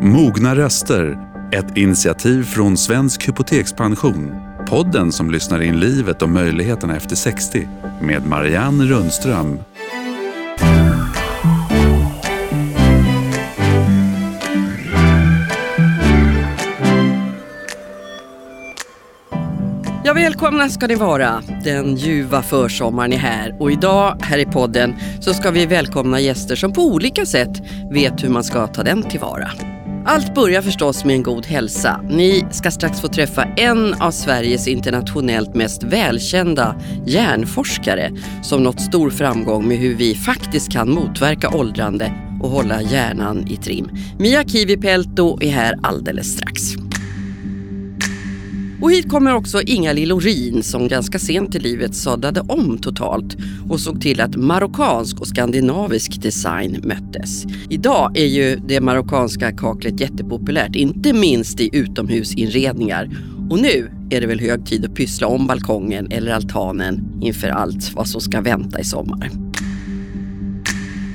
Mogna röster, ett initiativ från Svensk Hypotekspension. Podden som lyssnar in livet och möjligheterna efter 60 med Marianne Rundström. Ja, välkomna ska ni vara. Den ljuva försommaren är här och idag här i podden så ska vi välkomna gäster som på olika sätt vet hur man ska ta den tillvara. Allt börjar förstås med en god hälsa. Ni ska strax få träffa en av Sveriges internationellt mest välkända hjärnforskare som nått stor framgång med hur vi faktiskt kan motverka åldrande och hålla hjärnan i trim. Mia Kivipelto är här alldeles strax. Och hit kommer också Inga-Lill Orin som ganska sent i livet sadlade om totalt och såg till att marockansk och skandinavisk design möttes. Idag är ju det marockanska kaklet jättepopulärt, inte minst i utomhusinredningar. Och nu är det väl hög tid att pyssla om balkongen eller altanen inför allt vad som ska vänta i sommar.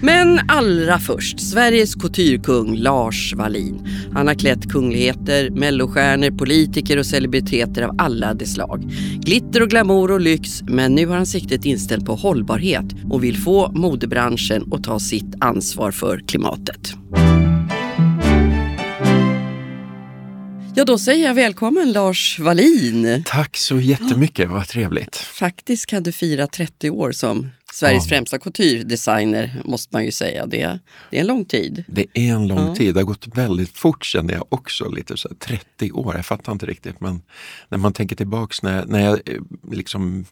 Men allra först, Sveriges couturekung Lars Wallin. Han har klätt kungligheter, mellostjärnor, politiker och celebriteter av alla de slag. Glitter och glamour och lyx, men nu har han siktet inställt på hållbarhet och vill få modebranschen att ta sitt ansvar för klimatet. Ja, då säger jag välkommen Lars Wallin. Tack så jättemycket, vad trevligt. Faktiskt kan du fira 30 år som Sveriges ja. främsta couture-designer måste man ju säga. Det, det är en lång tid. Det är en lång ja. tid. Det har gått väldigt fort känner jag också. lite så 30 år, jag fattar inte riktigt. Men när man tänker tillbaks när, när jag eh, liksom,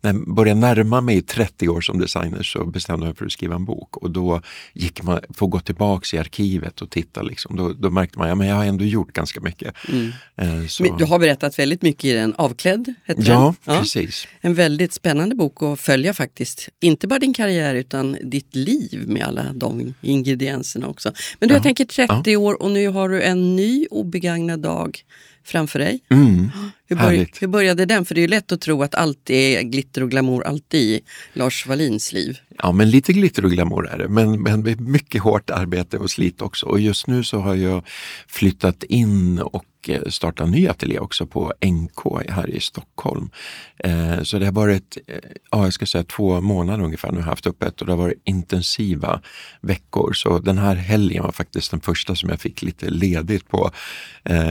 när jag började närma mig 30 år som designer så bestämde jag mig för att skriva en bok. Och då gick man, att gå tillbaks i arkivet och titta, liksom, då, då märkte man att ja, jag har ändå gjort ganska mycket. Mm. Eh. Du har berättat väldigt mycket i den, Avklädd ja, den. ja, precis. En väldigt spännande bok att följa faktiskt inte bara din karriär utan ditt liv med alla de ingredienserna också. Men du, ja. jag tänker 30 ja. år och nu har du en ny obegagnad dag framför dig. Mm, hur, börj hur, började den? För det är ju lätt att tro att allt är glitter och glamour alltid i Lars Wallins liv. Ja, men lite glitter och glamour är det, men, men mycket hårt arbete och slit också. Och just nu så har jag flyttat in och eh, startat en ny ateljé också på NK här i Stockholm. Eh, så det har varit, eh, ja, jag ska säga två månader ungefär nu har jag haft öppet och det har varit intensiva veckor. Så den här helgen var faktiskt den första som jag fick lite ledigt på.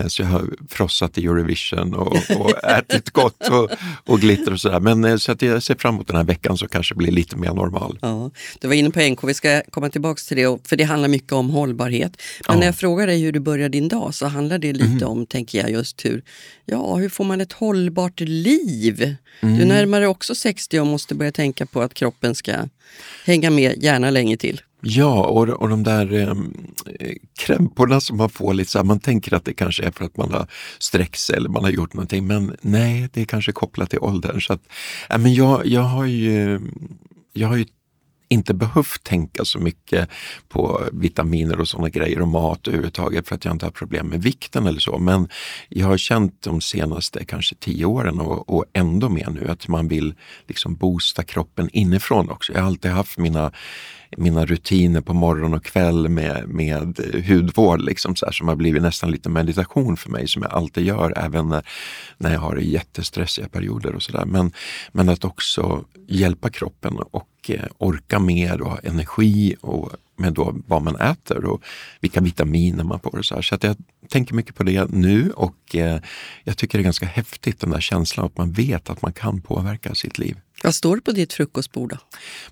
Så jag har frossat i Eurovision och, och ätit gott och, och glitter och sådär. Men så att jag ser fram emot den här veckan så kanske blir lite mer normal. Ja, du var inne på NK, vi ska komma tillbaka till det, för det handlar mycket om hållbarhet. Men ja. när jag frågar dig hur du börjar din dag så handlar det lite mm. om, tänker jag, just hur, ja, hur får man ett hållbart liv? Mm. Du närmar dig också 60 och måste börja tänka på att kroppen ska hänga med, gärna länge till. Ja, och, och de där eh, krämporna som man får, lite så här, man tänker att det kanske är för att man har sträckt sig eller man har gjort någonting, men nej, det är kanske kopplat till åldern. Så att, äh, men jag, jag har ju jag har ju inte behövt tänka så mycket på vitaminer och sådana grejer och mat överhuvudtaget för att jag inte har problem med vikten eller så. Men jag har känt de senaste kanske tio åren och, och ändå mer nu att man vill liksom boosta kroppen inifrån också. Jag har alltid haft mina mina rutiner på morgon och kväll med, med hudvård liksom så här, som har blivit nästan lite meditation för mig som jag alltid gör även när, när jag har jättestressiga perioder och sådär. Men, men att också hjälpa kroppen och eh, orka mer och ha energi och med då vad man äter och vilka vitaminer man får. Och så här. så att jag tänker mycket på det nu och eh, jag tycker det är ganska häftigt den där känslan att man vet att man kan påverka sitt liv. Vad står det på ditt frukostbord? Då?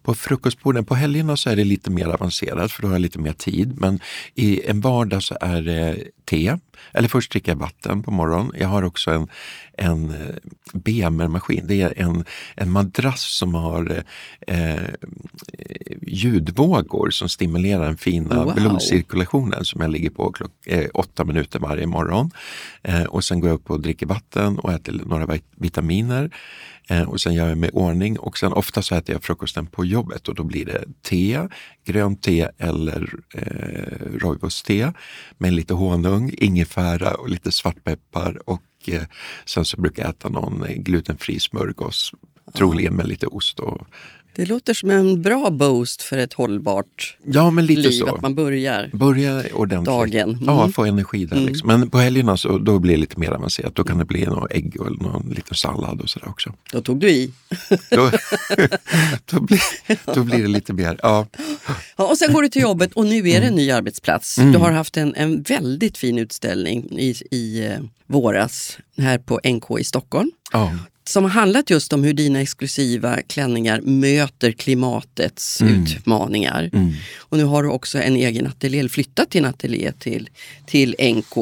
På frukostborden, på helgerna så är det lite mer avancerat för då har jag lite mer tid. Men i en vardag så är det te, eller först dricker jag vatten på morgonen. Jag har också en, en eh, BMR-maskin. Det är en, en madrass som har eh, ljudvågor som stimulerar den fina wow. blodcirkulationen som jag ligger på klock, eh, åtta minuter varje morgon. Eh, och sen går jag upp och dricker vatten och äter några vitaminer. Eh, och sen gör jag mig i ordning. Och sen ofta så äter jag frukosten på jobbet och då blir det te, grönt te eller eh, rooibos-te med lite honung, ingefära och lite svartpeppar. Och eh, sen så brukar jag äta någon glutenfri smörgås, troligen med lite ost och Det låter som en bra boost för ett hållbart Ja, men lite liv, så. att man börjar. Börja ordentligt. Dagen. Mm. Ja, få energi där. Liksom. Men på helgerna så då blir det lite mer avancerat. Då kan det bli någon ägg och någon liten sallad och sådär också. Då tog du i. Då, då, blir, då blir det lite mer, ja. Ja, och sen går du till jobbet och nu är det Mm. en ny arbetsplats. Du har haft en, en väldigt fin utställning i, i eh, våras här på NK i Stockholm. ja. Som har handlat just om hur dina exklusiva klänningar möter klimatets utmaningar. Och nu har du också en egen ateljé, flyttat din ateljé till, till NK.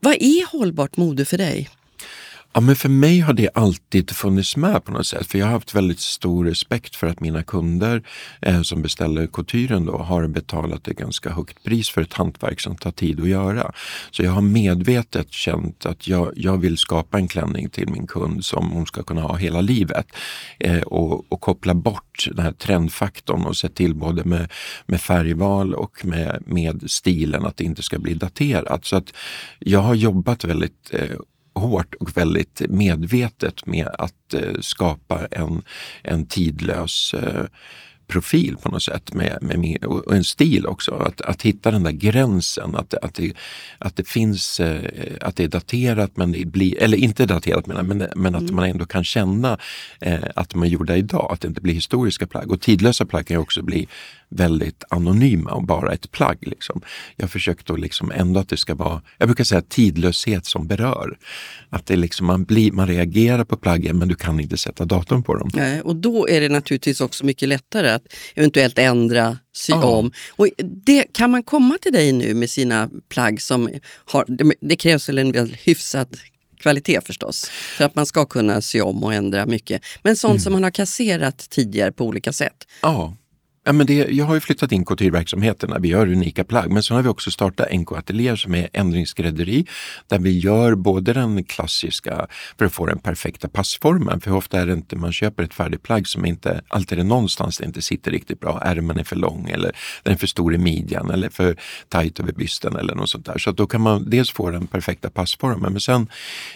Vad är hållbart mode för dig? Ja, men för mig har det alltid funnits med på något sätt. För jag har haft väldigt stor respekt för att mina kunder eh, som beställer couturen då har betalat ett ganska högt pris för ett hantverk som tar tid att göra. Så jag har medvetet känt att jag, jag vill skapa en klänning till min kund som hon ska kunna ha hela livet. Eh, och, och koppla bort den här trendfaktorn och se till både med, med färgval och med, med stilen att det inte ska bli daterat. Så att jag har jobbat väldigt eh, hårt och väldigt medvetet med att eh, skapa en, en tidlös eh, profil på något sätt med, med, och en stil också. Att, att hitta den där gränsen, att, att, det, att det finns, eh, att det är daterat men det blir, eller inte daterat jag, men, men att man ändå kan känna att de är gjorda idag, att det inte blir historiska plagg. Och tidlösa plagg kan ju också bli väldigt anonyma och bara ett plagg. Liksom. Jag försökte liksom ändå att det ska vara, jag brukar säga tidlöshet som berör. Att det liksom, man, blir, man reagerar på plaggen men du kan inte sätta datum på dem. Nej, och då är det naturligtvis också mycket lättare att eventuellt ändra, sy Ja. om. Och det, kan man komma till dig nu med sina plagg som har, det, det krävs väl en väl hyfsad kvalitet förstås, för att man ska kunna sy om och ändra mycket. Men sånt som man har kasserat tidigare på olika sätt. Ja. Ja, men det, jag har ju flyttat in coutureverksamheterna, vi gör unika plagg, men sen har vi också startat NK Ateljéer som är ändringsskrädderi där vi gör både den klassiska för att få den perfekta passformen, för hur ofta är det inte man köper ett färdigt plagg som inte alltid är någonstans det inte sitter riktigt bra, ärmen är för lång eller den är för stor i midjan eller för tajt över bysten eller något sånt där. Så att då kan man dels få den perfekta passformen, men sen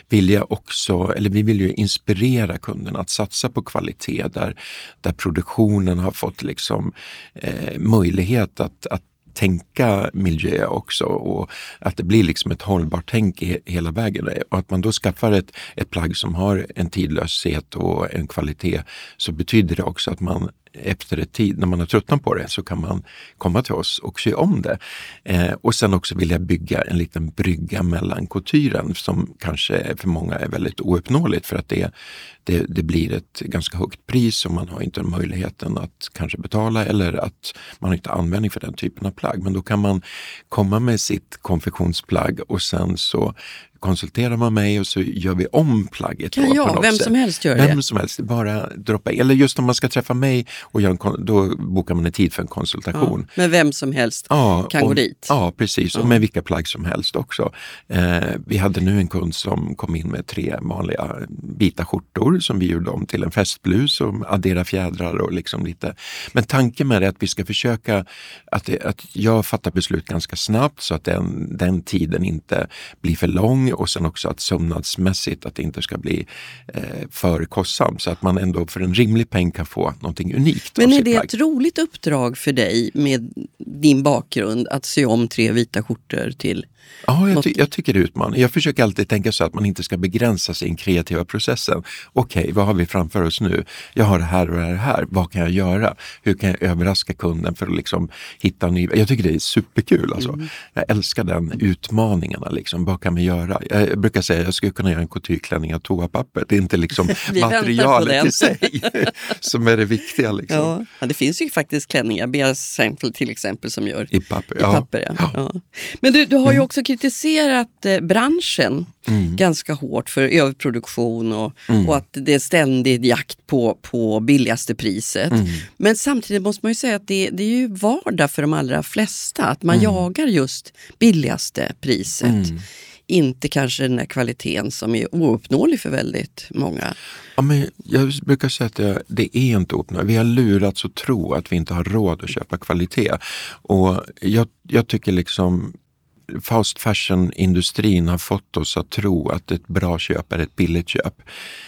vill jag också, eller vi vill ju inspirera kunderna att satsa på kvalitet där, där produktionen har fått liksom eh, möjlighet att, att tänka miljö också och att det blir liksom ett hållbart tänk hela vägen. Och att man då skaffar ett, ett plagg som har en tidlöshet och en kvalitet så betyder det också att man efter ett tid, när man har tröttnat på det, så kan man komma till oss och sy om det. Eh, och sen också vilja bygga en liten brygga mellan couturen som kanske för många är väldigt ouppnåeligt för att det, det, det blir ett ganska högt pris och man har inte möjligheten att kanske betala eller att man inte har användning för den typen av plagg. Men då kan man komma med sitt konfektionsplagg och sen så konsulterar man mig och så gör vi om plagget. Kan jag, vem sätt. som helst gör Vem det? som helst, bara droppa. Eller just om man ska träffa mig, och en, då bokar man en tid för en konsultation. Men vem som helst Ja, kan och, gå dit? Ja, precis. Och med vilka plagg som helst också. Eh, vi hade nu en kund som kom in med tre vanliga vita skjortor som vi gjorde om till en festblus som adderar fjädrar och liksom lite. Men tanken med det är att vi ska försöka att, att jag fattar beslut ganska snabbt så att den, den tiden inte blir för lång och sen också att sömnadsmässigt att det inte ska bli eh, för kostsamt så att man ändå för en rimlig peng kan få någonting unikt. Men är det plagg. ett roligt uppdrag för dig med din bakgrund att sy om tre vita skjortor till Ja, jag, ty- jag tycker det är utmanande. Jag försöker alltid tänka så att man inte ska begränsa den kreativa processen. Okej, vad har vi framför oss nu? Jag har det här och det här, och det här. Vad kan jag göra? Hur kan jag överraska kunden för att liksom hitta ny... Jag tycker det är superkul. Alltså. Mm. Jag älskar den utmaningarna. Liksom. Vad kan vi göra? Jag, brukar säga att jag skulle kunna göra en coutureklänning av toapapper. Det är inte liksom materialet i sig som är det viktiga. Liksom. Ja, ja, det finns ju faktiskt klänningar, Bea Seinfeld till exempel, som gör I papper. i papper. Ja. Ja. Ja. Men du, du har ju också kritiserat eh, branschen ganska hårt för överproduktion och, och att det är ständig jakt på, på billigaste priset. Men samtidigt måste man ju säga att det, det är ju vardag för de allra flesta att man jagar just billigaste priset. Inte kanske den där kvaliteten som är ouppnåelig för väldigt många. Ja, men jag brukar säga att det, det är inte uppnått. Vi har lurats att tro att vi inte har råd att köpa kvalitet. Och jag, jag tycker liksom fast fashion-industrin har fått oss att tro att ett bra köp är ett billigt köp.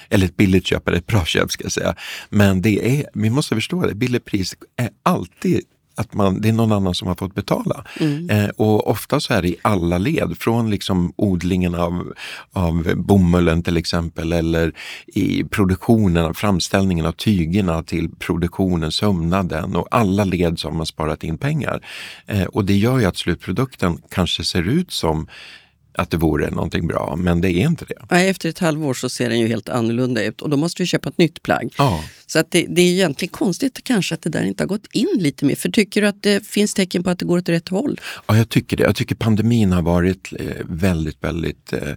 Eller ett billigt köp är ett bra köp ska jag säga. Men det är, vi måste förstå det, billigt pris är alltid att man, det är någon annan som har fått betala. Mm. Eh, och ofta så är det i alla led, från liksom odlingen av, av bomullen till exempel eller i produktionen, framställningen av tygerna till produktionen, sömnaden och alla led så har man sparat in pengar. Eh, och det gör ju att slutprodukten kanske ser ut som att det vore någonting bra, men det är inte det. Nej, efter ett halvår så ser den ju helt annorlunda ut och då måste du köpa ett nytt plagg. Ja. Så att det, det är egentligen konstigt kanske att det där inte har gått in lite mer. För tycker du att det finns tecken på att det går åt rätt håll? Ja, jag tycker det. Jag tycker pandemin har varit eh, väldigt, väldigt eh,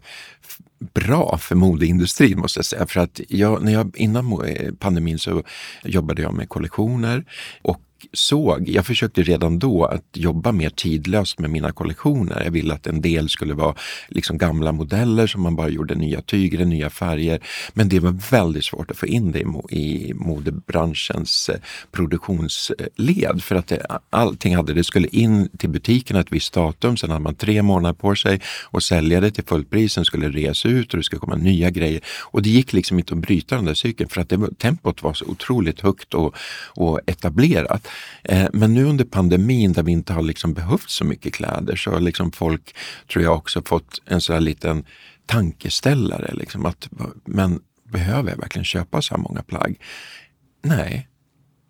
bra för modeindustrin måste jag säga. För att jag, när jag, innan eh, pandemin så jobbade jag med kollektioner och såg, jag försökte redan då att jobba mer tidlöst med mina kollektioner. Jag ville att en del skulle vara liksom gamla modeller som man bara gjorde nya tyger, nya färger. Men det var väldigt svårt att få in det i, modebranschens eh, produktionsled för att det, allting hade, det skulle in till butikerna ett visst datum, sen hade man tre månader på sig att sälja det till fullpris, sen skulle det res ut och det skulle komma nya grejer. Och det gick liksom inte att bryta den där cykeln för att det, tempot var så otroligt högt och, och etablerat. Eh, men nu under pandemin där vi inte har liksom behövt så mycket kläder så har liksom folk, tror jag, också fått en sån här liten tankeställare. Liksom att, men behöver jag verkligen köpa så här många plagg? Nej,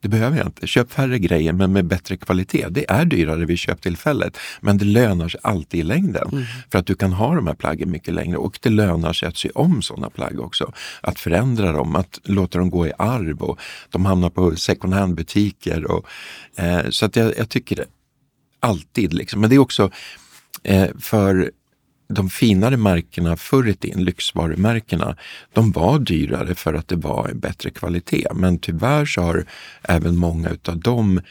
det behöver jag inte. Köp färre grejer men med bättre kvalitet. Det är dyrare vid köptillfället men det lönar sig alltid i längden. Mm. För att du kan ha de här plaggen mycket längre och det lönar sig att sy om sådana plagg också. Att förändra dem, att låta dem gå i arv och de hamnar på second hand butiker. Och, eh, så att jag, jag tycker det alltid. Liksom. Men det är också eh, för de finare märkena förr i tiden, lyxvarumärkena, de var dyrare för att det var en bättre kvalitet. Men tyvärr så har även många utav dem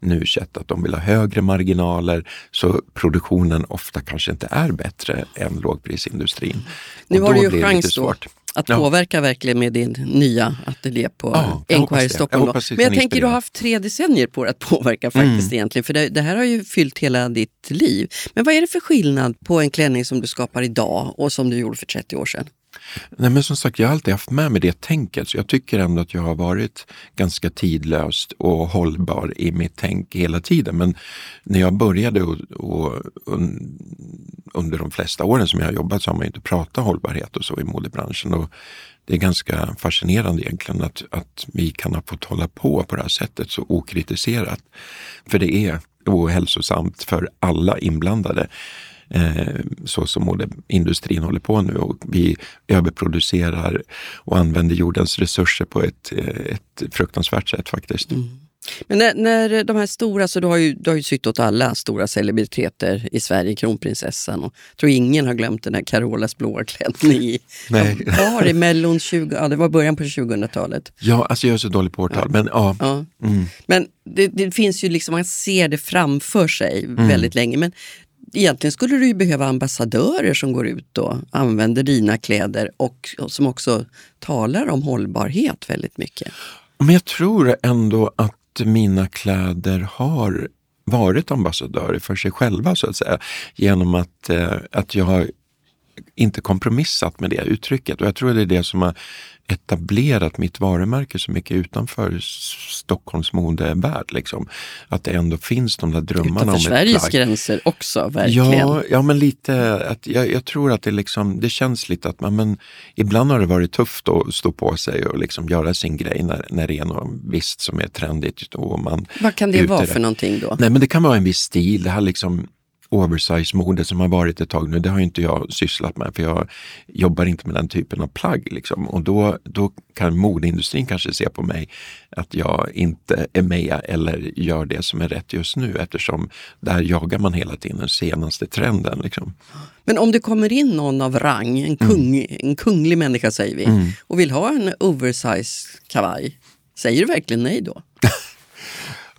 nu sett att de vill ha högre marginaler så produktionen ofta kanske inte är bättre än lågprisindustrin. Nu har du ju chans då att ja. påverka verkligen med din nya ateljé på ja, NK här i Stockholm. Jag Men jag tänker du har haft tre decennier på dig att påverka faktiskt mm. egentligen. För det, det, här har ju fyllt hela ditt liv. Men vad är det för skillnad på en klänning som du skapar idag och som du gjorde för 30 år sedan? Nej men som sagt, jag har alltid haft med mig det tänket. Så jag tycker ändå att jag har varit ganska tidlöst och hållbar i mitt tänk hela tiden. Men när jag började och, och un, under de flesta åren som jag har jobbat så har man inte pratat hållbarhet och så i modebranschen. Och det är ganska fascinerande egentligen att, att vi kan ha fått hålla på på det här sättet så okritiserat. För det är ohälsosamt för alla inblandade så som modeindustrin håller på nu och vi överproducerar och använder jordens resurser på ett, eh, ett fruktansvärt sätt faktiskt. Mm. Men när, när, de här stora, så du har ju, du har ju sytt åt alla stora celebriteter i Sverige, kronprinsessan och jag tror ingen har glömt den här Carolas blåa klänning i, Nej. var det Mellon 20, ja det var början på 2000-talet. Ja, alltså jag är så dålig på årtal, ja. men ja. ja. Mm. Men det, det, finns ju liksom, man ser det framför sig mm. väldigt länge. Men egentligen skulle du ju behöva ambassadörer som går ut och använder dina kläder och, och som också talar om hållbarhet väldigt mycket. Men jag tror ändå att mina kläder har varit ambassadörer för sig själva så att säga. Genom att, eh, att jag har inte kompromissat med det uttrycket. Och jag tror det är det som har etablerat mitt varumärke så mycket utanför Stockholms modevärld. Liksom. Att det ändå finns de där drömmarna utanför om Sveriges ett plagg. gränser också, verkligen. Ja, ja men lite, att jag, jag, tror att det, liksom, det känns lite att man, men ibland har det varit tufft att stå på sig och liksom göra sin grej när, när det är något visst som är trendigt. Och man Vad kan det vara för någonting då? Nej men det kan vara en viss stil. Det har liksom oversize-mode som har varit ett tag nu, det har inte jag sysslat med för jag jobbar inte med den typen av plagg. Liksom. Och då, då kan modeindustrin kanske se på mig att jag inte är med eller gör det som är rätt just nu eftersom där jagar man hela tiden den senaste trenden. Liksom. Men om det kommer in någon av rang, en, kung, mm. en kunglig människa säger vi, mm. och vill ha en oversize kavaj, säger du verkligen nej då?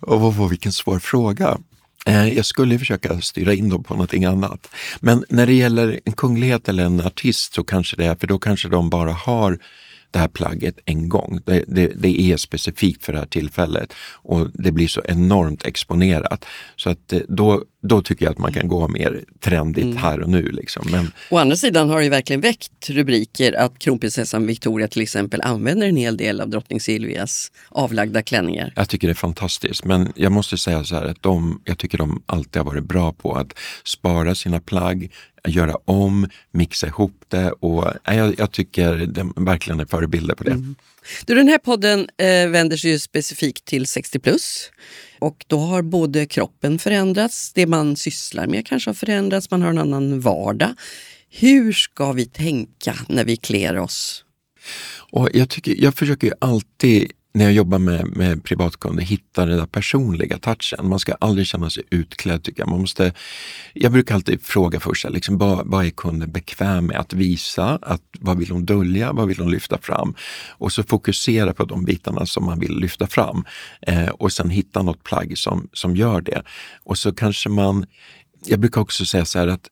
och vilken svår fråga. Eh, jag skulle försöka styra in dem på någonting annat. Men när det gäller en kunglighet eller en artist så kanske det är, för då kanske de bara har det här plagget en gång. Det, det, det, är specifikt för det här tillfället och det blir så enormt exponerat. Så att eh, då, då tycker jag att man kan gå mer trendigt mm. här och nu. Liksom. Men, Å andra sidan har det verkligen väckt rubriker att kronprinsessan Victoria till exempel använder en hel del av drottning Silvias avlagda klänningar. Jag tycker det är fantastiskt men jag måste säga så här att de, jag tycker de alltid har varit bra på att spara sina plagg, göra om, mixa ihop det och jag, jag tycker de verkligen är förebilder på det. Mm. Du, den här podden eh, vänder sig ju specifikt till 60 plus och då har både kroppen förändrats, det man sysslar med kanske har förändrats, man har en annan vardag. Hur ska vi tänka när vi klär oss? Och jag, tycker, jag försöker alltid när jag jobbar med, med privatkunder hitta den där personliga touchen. Man ska aldrig känna sig utklädd tycker jag. Man måste, jag brukar alltid fråga först, liksom, vad, vad är kunden bekväm med att visa? Att, vad vill hon dölja? Vad vill hon lyfta fram? Och så fokusera på de bitarna som man vill lyfta fram eh, och sen hitta något plagg som, som gör det. Och så kanske man, jag brukar också säga så här att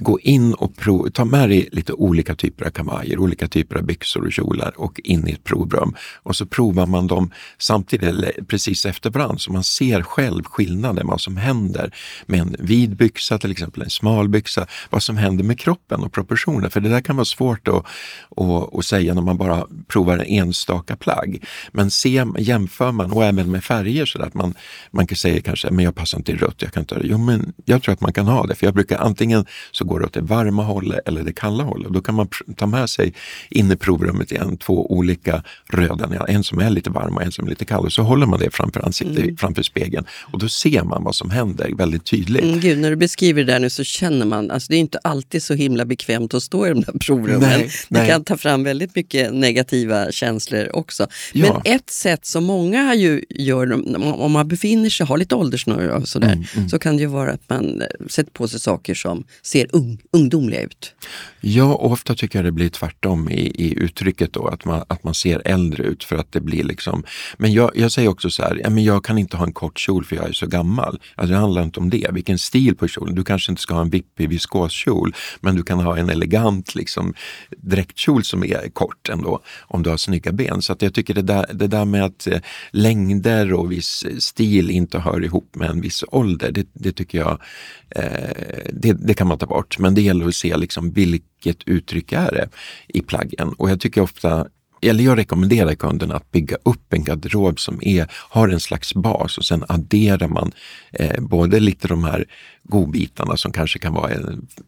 gå in och prov, ta med dig lite olika typer av kavajer, olika typer av byxor och kjolar och in i ett provrum. Och så provar man dem samtidigt, precis efter varandra, så man ser själv skillnaden, vad som händer med en vid byxa, till exempel en smal byxa, vad som händer med kroppen och proportioner. För det där kan vara svårt att, att, att säga när man bara provar en enstaka plagg. Men se, jämför man, och även med färger, så att man, man kan säga kanske, men jag passar inte i rött, jag kan inte ha det. Jo, men jag tror att man kan ha det, för jag brukar antingen så går åt det varma hållet eller det kalla hållet. Då kan man ta med sig in i provrummet igen två olika röda, en som är lite varm och en som är lite kall. Och så håller man det framför ansiktet, mm. framför spegeln och då ser man vad som händer väldigt tydligt. Mm, Gud, när du beskriver det där nu så känner man, alltså det är inte alltid så himla bekvämt att stå i de där provrummen. Nej, det nej. kan ta fram väldigt mycket negativa känslor också. Men ja. ett sätt som många ju gör, om man befinner sig, har lite åldersnöre och sådär, mm, mm. så kan det ju vara att man sätter på sig saker som ser ung, ungdomliga ut. Ja, ofta tycker jag det blir tvärtom i, i uttrycket då, att man, att man ser äldre ut för att det blir liksom... Men jag, jag säger också så här, ja, men jag kan inte ha en kort kjol för jag är så gammal. Alltså det handlar inte om det, vilken stil på kjolen. Du kanske inte ska ha en vippig viskoskjol, men du kan ha en elegant liksom, dräktkjol som är kort ändå, om du har snygga ben. Så att jag tycker det där, det där med att eh, längder och viss stil inte hör ihop med en viss ålder, det, det tycker jag eh, det, det, kan man ta bort. Men det gäller att se liksom vilket uttryck är det i plaggen. Och jag tycker ofta eller jag rekommenderar kunderna att bygga upp en garderob som är, har en slags bas och sen adderar man eh, både lite de här godbitarna som kanske kan vara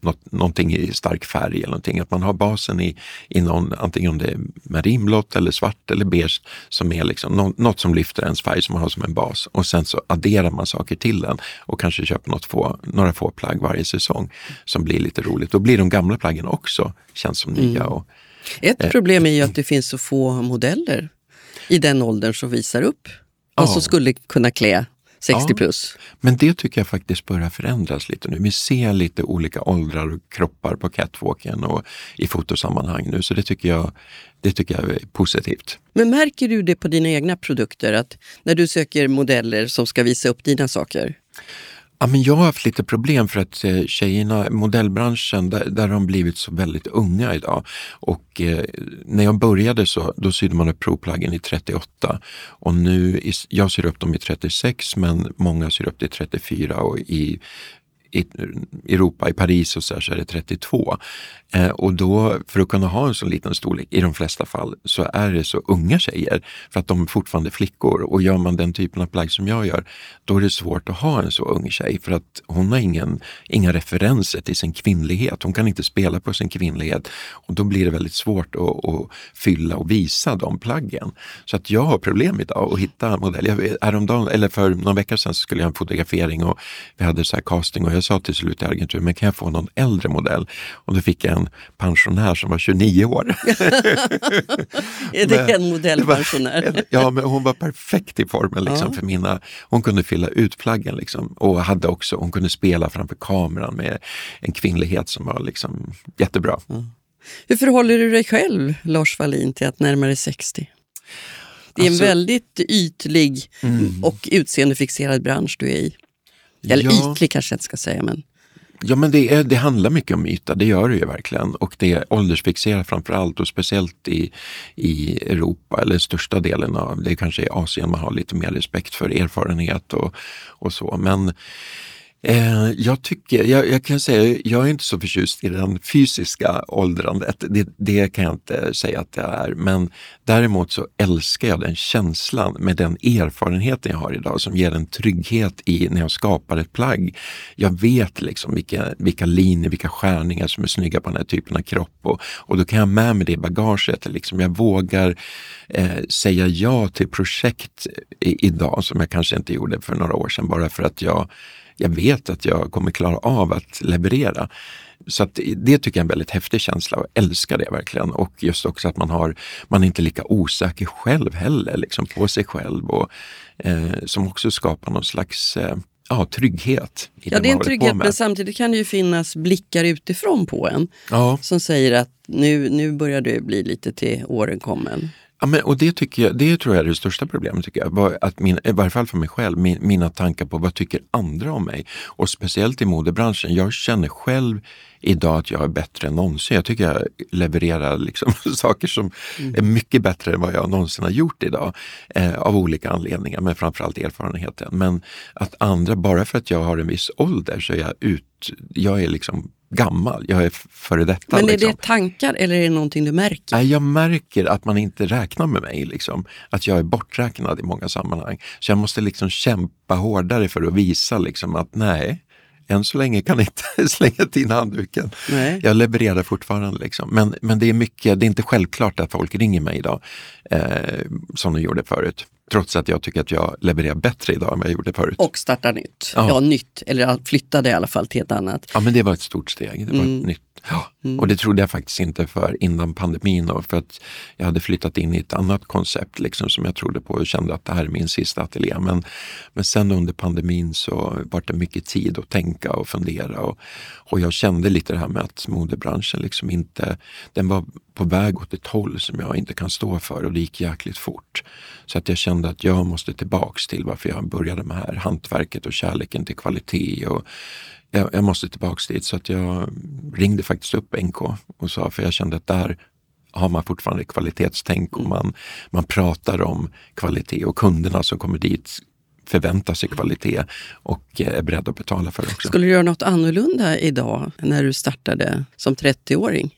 något, någonting i stark färg eller någonting. Att man har basen i, i någon, antingen om det är marinblått eller svart eller beige som är liksom no, något som lyfter ens färg som man har som en bas och sen så adderar man saker till den och kanske köper något få, några få plagg varje säsong som blir lite roligt. Då blir de gamla plaggen också känns som nya. Mm. Ett eh, problem är ju att det finns så få modeller i den åldern som visar upp vad ja. som skulle kunna klä 60 ja, plus. Men det tycker jag faktiskt börjar förändras lite nu. Vi ser lite olika åldrar och kroppar på catwalken och i fotosammanhang nu, så det tycker jag, det tycker jag är positivt. Men märker du det på dina egna produkter, att när du söker modeller som ska visa upp dina saker? Ja, men jag har haft lite problem för att eh, tjejerna, modellbranschen, där, där har de blivit så väldigt unga idag. Och eh, när jag började så då sydde man upp provplaggen i 38 och nu, jag syr upp dem i 36 men många syr upp det i 34 och i i Europa, i Paris och så, här, så är det 32. Eh, och då, för att kunna ha en så liten storlek, i de flesta fall, så är det så unga tjejer för att de är fortfarande flickor. Och gör man den typen av plagg som jag gör, då är det svårt att ha en så ung tjej för att hon har ingen, inga referenser till sin kvinnlighet. Hon kan inte spela på sin kvinnlighet och då blir det väldigt svårt att, att fylla och visa de plaggen. Så att jag har problem idag att hitta modeller. Häromdagen, eller för någon vecka sedan så skulle jag ha en fotografering och vi hade så casting och jag sa till slut i agenturen, men kan jag få någon äldre modell? Och då fick jag en pensionär som var 29 år. är det men, en modellpensionär? ja, men hon var perfekt i formen liksom, ja. för mina, hon kunde fylla ut plaggen liksom, och hade också, hon kunde spela framför kameran med en kvinnlighet som var liksom, jättebra. Mm. Hur förhåller du dig själv, Lars Wallin, till att närma dig 60? Det är alltså, en väldigt ytlig mm. och utseendefixerad bransch du är i. Eller ja. ytlig kanske jag inte ska säga. Men... Ja men det, är, det handlar mycket om yta, det gör det ju verkligen. Och det är åldersfixerat framför allt och speciellt i, i Europa eller största delen av, det kanske är Asien man har lite mer respekt för erfarenhet och, och så. Men Eh, jag tycker, jag, jag, kan säga, jag är inte så förtjust i den fysiska åldrandet. Det, det, kan jag inte säga att jag är. Men däremot så älskar jag den känslan med den erfarenheten jag har idag som ger en trygghet i när jag skapar ett plagg. Jag vet liksom vilka, vilka linjer, vilka skärningar som är snygga på den här typen av kropp och, och då kan jag med mig det i bagaget. Liksom jag vågar eh, säga ja till projekt i, idag som jag kanske inte gjorde för några år sedan bara för att jag jag vet att jag kommer klara av att leverera. Så att det tycker jag är en väldigt häftig känsla och älskar det verkligen. Och just också att man, har, man är inte lika osäker själv heller, liksom på sig själv och eh, som också skapar någon slags eh, ja, trygghet. Ja, det är en trygghet men samtidigt kan det ju finnas blickar utifrån på en ja. som säger att nu, nu börjar du bli lite till åren kommen. Ja, men, och det, tycker jag, det tror jag är det största problemet, tycker jag. Att min, I varje fall för mig själv, min, mina tankar på vad tycker andra om mig? Och speciellt i modebranschen. Jag känner själv idag att jag är bättre än någonsin. Jag tycker jag levererar liksom saker som mm. är mycket bättre än vad jag någonsin har gjort idag. Eh, av olika anledningar, men framförallt erfarenheten. Men att andra, bara för att jag har en viss ålder så är jag ut, jag är liksom gammal, jag är före detta. Men är liksom. det tankar eller är det någonting du märker? Nej, jag märker att man inte räknar med mig. Liksom. Att jag är borträknad i många sammanhang. Så jag måste liksom kämpa hårdare för att visa liksom, att nej, än så länge kan jag inte slänga in handduken. Nej. Jag levererar fortfarande. Liksom. Men, men det är mycket, det är inte självklart att folk ringer mig idag eh, som de gjorde förut. Trots att jag tycker att jag levererar bättre idag än vad jag gjorde förut. Och startar nytt. Ja, ja nytt. Eller flyttade i alla fall till ett annat. Ja, men det var ett stort steg. Det var mm. ett nytt Ja, mm. och det trodde jag faktiskt inte för innan pandemin. Då, för att jag hade flyttat in i ett annat koncept liksom, som jag trodde på och kände att det här är min sista ateljé. Men, men sen under pandemin så var det mycket tid att tänka och fundera. Och, och jag kände lite det här med att modebranschen liksom inte, den var på väg åt ett håll som jag inte kan stå för och det gick jäkligt fort. Så att jag kände att jag måste tillbaks till varför jag började med här hantverket och kärleken till kvalitet och jag, jag måste tillbaks dit. Så att jag ringde faktiskt upp NK och sa, för jag kände att där har man fortfarande kvalitetstänk och mm. man, man pratar om kvalitet och kunderna som kommer dit förväntar sig kvalitet och är beredda att betala för det också. Skulle du göra något annorlunda idag när du startade som 30-åring?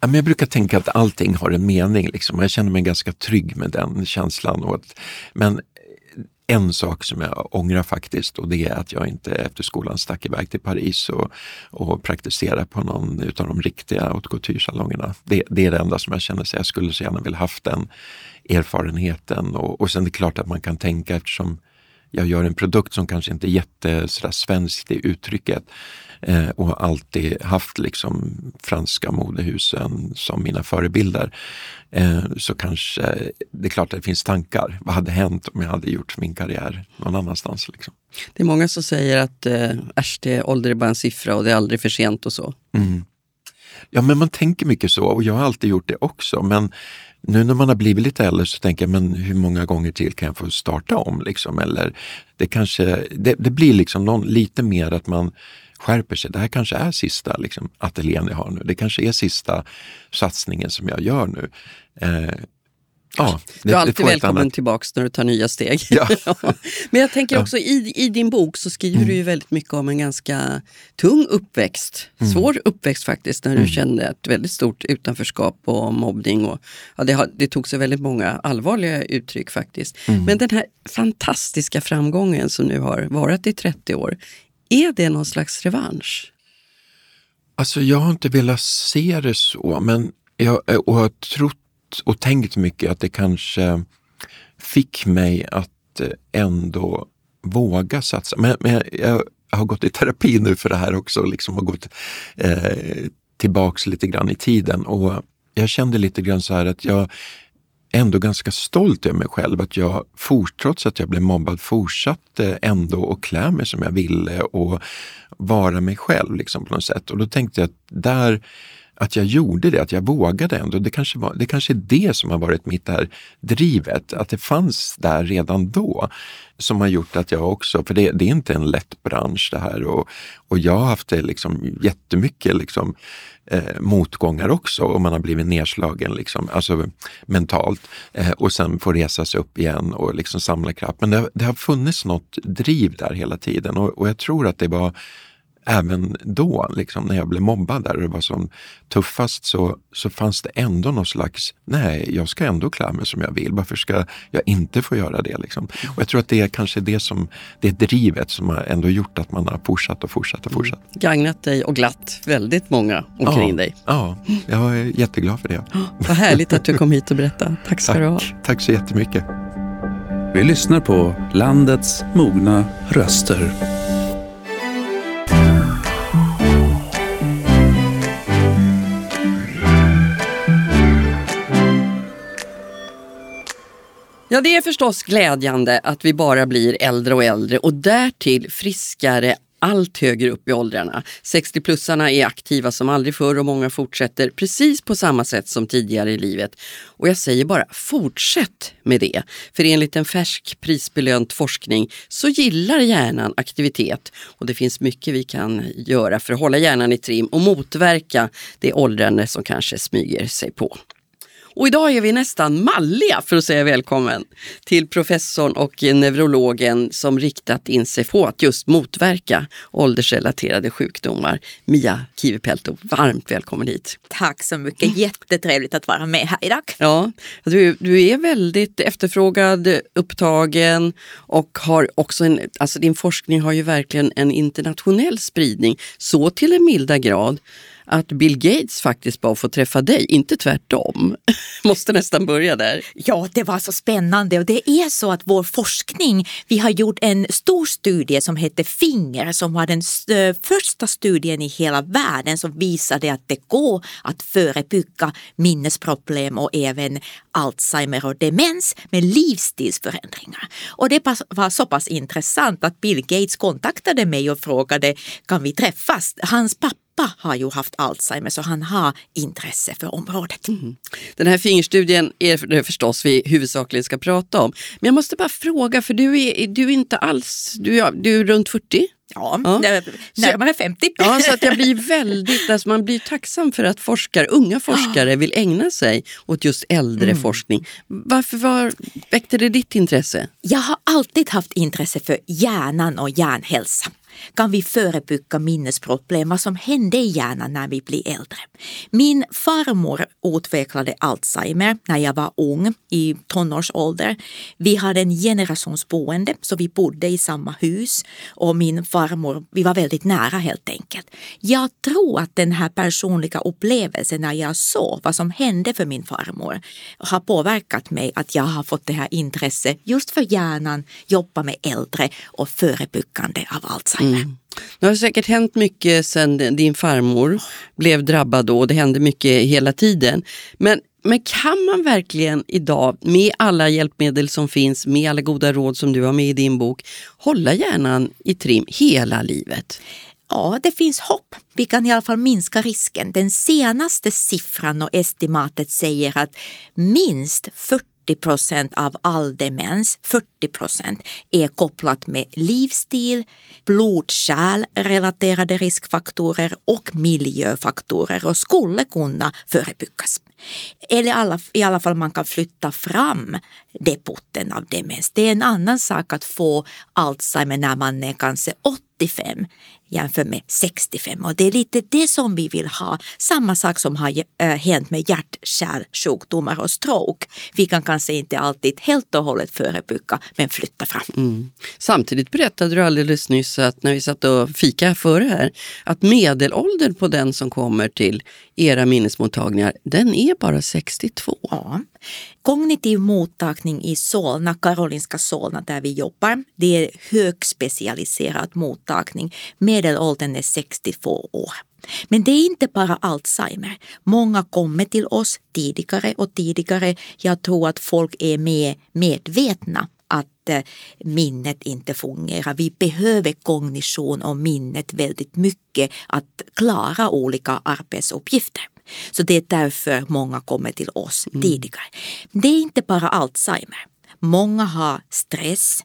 jag brukar tänka att allting har en mening. Liksom. Jag känner mig ganska trygg med den känslan. Och men en sak som jag ångrar faktiskt och det är att jag inte efter skolan stack iväg till Paris och, och praktiserade på någon av de riktiga haute couture-salongerna. Det, det, är det enda som jag känner sig, jag skulle så gärna vilja haft den erfarenheten och, och sen är det klart att man kan tänka eftersom jag gör en produkt som kanske inte är jättesvenskt i uttrycket eh, och alltid haft liksom franska modehusen som mina förebilder. Eh, så kanske det är klart att det finns tankar. Vad hade hänt om jag hade gjort min karriär någon annanstans? Liksom? Det är många som säger att eh, äsch, det, ålder är bara en siffra och det är aldrig för sent och så. Mm. Ja, men man tänker mycket så och jag har alltid gjort det också. Men nu när man har blivit lite äldre så tänker jag, men hur många gånger till kan jag få starta om? Liksom? Eller det, kanske, det, det blir liksom någon, lite mer att man skärper sig. Det här kanske är sista liksom, ateljén jag har nu. Det kanske är sista satsningen som jag gör nu. Eh, Ja, det, du är alltid välkommen annat... tillbaks när du tar nya steg. Ja. Men jag tänker också i, i din bok så skriver mm. du ju väldigt mycket om en ganska tung uppväxt. Mm. Svår uppväxt faktiskt när du mm. kände ett väldigt stort utanförskap och mobbning. Och, ja, det, det tog sig väldigt många allvarliga uttryck faktiskt. Mm. Men den här fantastiska framgången som nu har varit i 30 år, är det någon slags revansch? Alltså jag har inte velat se det så, men jag och har trott och tänkt mycket att det kanske fick mig att eh, ändå våga satsa. Men, men jag har gått i terapi nu för det här också, liksom har gått eh, tillbaks lite grann i tiden och jag kände lite grann så här att jag ändå ganska stolt över mig själv att jag, trots att jag blev mobbad, fortsatte ändå att klä mig som jag ville och vara mig själv liksom på något sätt. Och då tänkte jag att där att jag gjorde det, att jag vågade ändå. Det kanske, var, det kanske är det som har varit mitt där drivet, att det fanns där redan då som har gjort att jag också, för det, det är inte en lätt bransch det här och, och jag har haft det liksom jättemycket liksom, eh, motgångar också och man har blivit nedslagen liksom, alltså mentalt eh, och sen får resa sig upp igen och liksom samla kraft. Men det, det har funnits något driv där hela tiden och, och jag tror att det var även då, liksom, när jag blev mobbad där och det var som tuffast, så, så fanns det ändå någon slags, nej, jag ska ändå klä mig som jag vill. Varför ska jag inte få göra det? Liksom? Och jag tror att det är kanske det som, det drivet som har ändå gjort att man har fortsatt och fortsatt och fortsatt. Mm. Gagnat dig och glatt väldigt många omkring ja, dig. Ja, jag är jätteglad för det. Vad härligt att du kom hit och berättade. Tack ska Tack. du ha. Tack så jättemycket. Vi lyssnar på landets mogna röster. Ja, det är förstås glädjande att vi bara blir äldre och äldre och därtill friskare allt högre upp i åldrarna. 60-plussarna är aktiva som aldrig förr och många fortsätter precis på samma sätt som tidigare i livet. Och jag säger bara fortsätt med det. För enligt en färsk prisbelönt forskning så gillar hjärnan aktivitet och det finns mycket vi kan göra för att hålla hjärnan i trim och motverka det åldrande som kanske smyger sig på. Och idag är vi nästan malliga för att säga välkommen till professorn och neurologen som riktat in sig på att just motverka åldersrelaterade sjukdomar. Mia Kivipelto, varmt välkommen hit. Tack så mycket, jättetrevligt att vara med här idag. Ja, du, du är väldigt efterfrågad, upptagen och har också en, alltså din forskning har ju verkligen en internationell spridning, så till en milda grad att Bill Gates faktiskt bara får träffa dig, inte tvärtom. Måste nästan börja där. Ja, det var så spännande och det är så att vår forskning, vi har gjort en stor studie som heter FINGER som var den eh, första studien i hela världen som visade att det går att förebygga minnesproblem och även Alzheimer och demens med livsstilsförändringar. Och det var så pass intressant att Bill Gates kontaktade mig och frågade kan vi träffas? Hans pappa pappa har ju haft Alzheimer så han har intresse för området. Mm. Den här fingerstudien är det förstås vi huvudsakligen ska prata om. Men jag måste bara fråga, för du är, du är inte alls, du är, du är runt 40? Ja, ja. närmare 50. Ja, så att jag blir väldigt, alltså man blir tacksam för att forskare, unga forskare vill ägna sig åt just äldreforskning. Mm. Varför var, väckte det ditt intresse? Jag har alltid haft intresse för hjärnan och hjärnhälsa kan vi förebygga minnesproblem, vad som hände i hjärnan när vi blir äldre. Min farmor utvecklade Alzheimer när jag var ung, i tonårsålder. Vi hade en generationsboende, så vi bodde i samma hus och min farmor, vi var väldigt nära helt enkelt. Jag tror att den här personliga upplevelsen när jag såg vad som hände för min farmor har påverkat mig att jag har fått det här intresset just för hjärnan, jobba med äldre och förebyggande av Alzheimer. Mm. Det har säkert hänt mycket sedan din farmor blev drabbad då och det hände mycket hela tiden. Men, men kan man verkligen idag med alla hjälpmedel som finns, med alla goda råd som du har med i din bok, hålla hjärnan i trim hela livet? Ja, det finns hopp. Vi kan i alla fall minska risken. Den senaste siffran och estimatet säger att minst 40 40 procent av all demens, 40 procent, är kopplat med livsstil, blodkärlrelaterade riskfaktorer och miljöfaktorer och skulle kunna förebyggas. Eller alla, i alla fall man kan flytta fram depotten av demens. Det är en annan sak att få Alzheimer när man är kanske 85 jämfört med 65 och det är lite det som vi vill ha. Samma sak som har äh, hänt med hjärt-kärlsjukdomar och stroke. Vi kan kanske inte alltid helt och hållet förebygga men flytta fram. Mm. Samtidigt berättade du alldeles nyss att när vi satt och fika före här att medelåldern på den som kommer till era minnesmottagningar den är bara 62. Ja. Kognitiv mottagning i Solna, Karolinska Solna där vi jobbar, det är högspecialiserad mottagning. Medelåldern är 62 år. Men det är inte bara Alzheimer. Många kommer till oss tidigare och tidigare. Jag tror att folk är mer medvetna att eh, minnet inte fungerar. Vi behöver kognition och minnet väldigt mycket att klara olika arbetsuppgifter. Så det är därför många kommer till oss tidigare. Det är inte bara Alzheimer. Många har stress,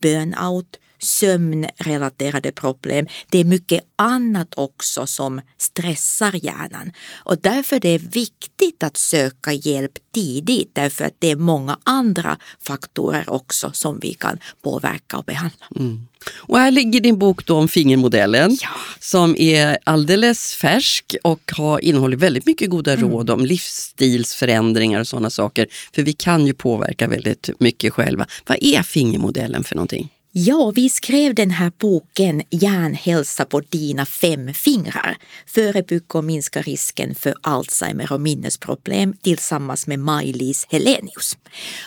burnout, sömnrelaterade problem. Det är mycket annat också som stressar hjärnan och därför är det viktigt att söka hjälp tidigt därför att det är många andra faktorer också som vi kan påverka och behandla. Mm. Och här ligger din bok då om fingermodellen Ja. som är alldeles färsk och har innehåller väldigt mycket goda Mm. råd om livsstilsförändringar och sådana saker. För vi kan ju påverka väldigt mycket själva. Vad är fingermodellen för någonting? Ja, vi skrev den här boken Hjärnhälsa på dina fem fingrar. Förebygga och minska risken för Alzheimer och minnesproblem tillsammans med Maj-Lis Helenius.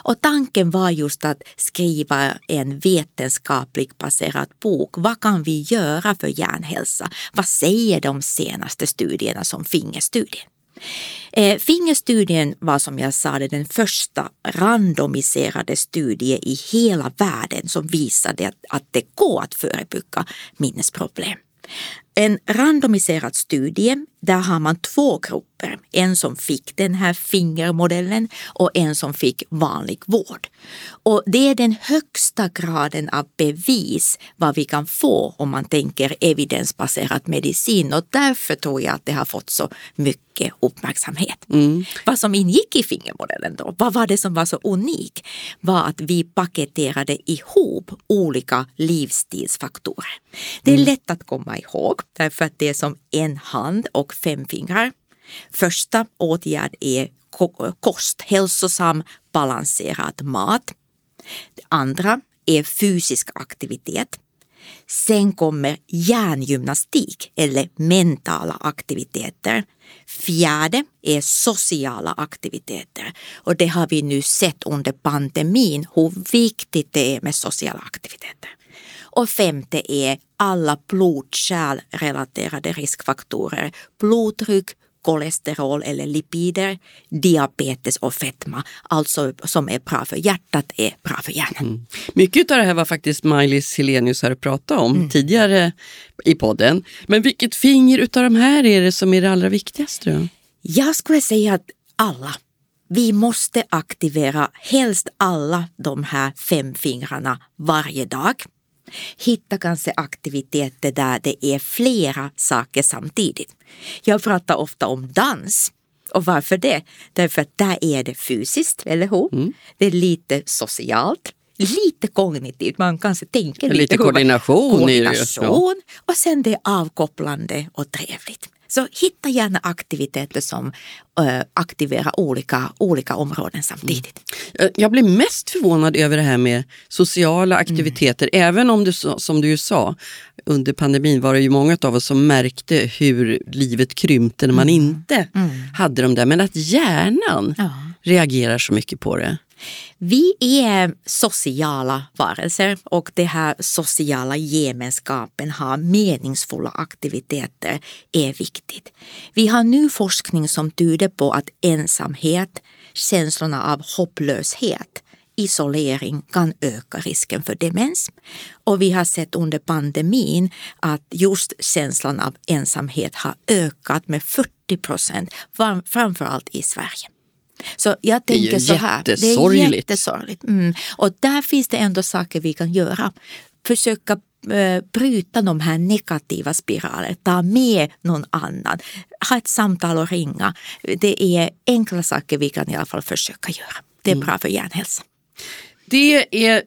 Och tanken var just att skriva en vetenskapligt baserad bok. Vad kan vi göra för hjärnhälsa? Vad säger de senaste studierna som fingerstudien? Eh, fingerstudien var som jag sa den första randomiserade studie i hela världen som visade att, att det går att förebygga minnesproblem. En randomiserad studie, där har man två grupper. En som fick den här fingermodellen och en som fick vanlig vård. Och det är den högsta graden av bevis vad vi kan få om man tänker evidensbaserad medicin och därför tror jag att det har fått så mycket uppmärksamhet. Vad som ingick i fingermodellen då, vad var det som var så unikt? Var att vi paketerade ihop olika livsstilsfaktorer. Det är lätt att komma ihåg därför att det är som en hand och fem fingrar. Första åtgärd är kost, hälsosam balanserad mat. Det andra är fysisk aktivitet. Sen kommer hjärngymnastik eller mentala aktiviteter. Fjärde är sociala aktiviteter och det har vi nu sett under pandemin hur viktigt det är med sociala aktiviteter. Och femte är alla blodkärlrelaterade riskfaktorer, blodtryck, kolesterol eller lipider, diabetes och fetma. Alltså som är bra för hjärtat är bra för hjärnan. Mycket av det här var faktiskt Maj-Lis Helenius här pratade om Mm. tidigare i podden. Men vilket finger utav de här är det som är det allra viktigaste? Då? Jag skulle säga att alla. Vi måste aktivera helst alla de här fem fingrarna varje dag. Hitta kanske aktiviteter där det är flera saker samtidigt. Jag pratar ofta om dans. Och varför det? Därför att där är det fysiskt, eller hur? Det är lite socialt, lite kognitivt. Man kanske tänker Lite hur man- koordination är det ju, ja. Koordination och sen det är avkopplande och trevligt. Så hitta gärna aktiviteter som eh, aktiverar olika, olika områden samtidigt. Jag- Jag blir mest förvånad över det här med sociala aktiviteter. Även om så- som du ju sa, under pandemin var det ju många av oss som märkte hur livet krympte när man inte hade de där. Men att hjärnan Ja. reagerar så mycket på det. Vi är sociala varelser och det här sociala gemenskapen har meningsfulla aktiviteter är viktigt. Vi har nu forskning som tyder på att ensamhet, känslorna av hopplöshet, isolering kan öka risken för demens. Och vi har sett under pandemin att just känslan av ensamhet har ökat med 40 procent, framförallt i Sverige. Så jag är ju tänker så här. Det är jättesorgligt. Mm. Och där finns det ändå saker vi kan göra. Försöka eh, bryta de här negativa spiralerna, ta med någon annan, ha ett samtal och ringa. Det är enkla saker vi kan i alla fall försöka göra. Det är Mm. bra för hjärnhälsa. Det är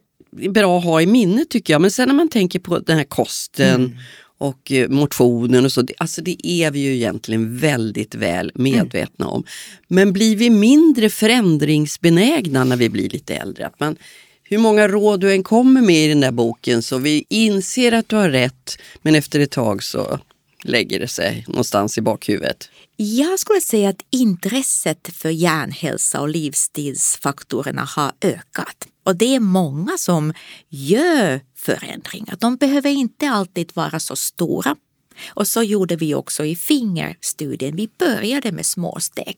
bra att ha i minnet tycker jag. Men sen när man tänker på den här kosten och eh, motionen och så. Det, alltså det är vi ju egentligen väldigt väl medvetna om. Men blir vi mindre förändringsbenägna när vi blir lite äldre? Att man, hur många råd du än kommer med i den där boken så vi inser att du har rätt men efter ett tag så lägger det sig någonstans i bakhuvudet. Jag skulle säga att intresset för hjärnhälsa och livsstilsfaktorerna har ökat. Och det är många som gör förändringar. De behöver inte alltid vara så stora. Och så gjorde vi också i fingerstudien. Vi började med små steg.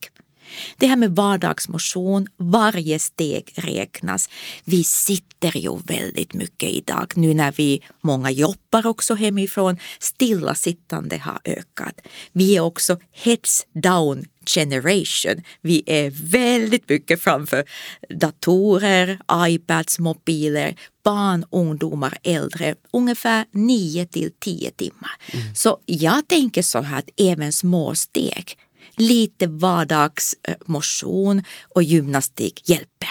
Det här med vardagsmotion, varje steg räknas. Vi sitter ju väldigt mycket idag nu när vi många jobbar också hemifrån. Stillasittande har ökat. Vi är också heads down generation. Vi är väldigt mycket framför datorer, iPads, mobiler, barn, ungdomar, äldre, ungefär 9 till 10 timmar. Mm. Så jag tänker så här att även små steg lite vardagsmotion och gymnastik hjälper.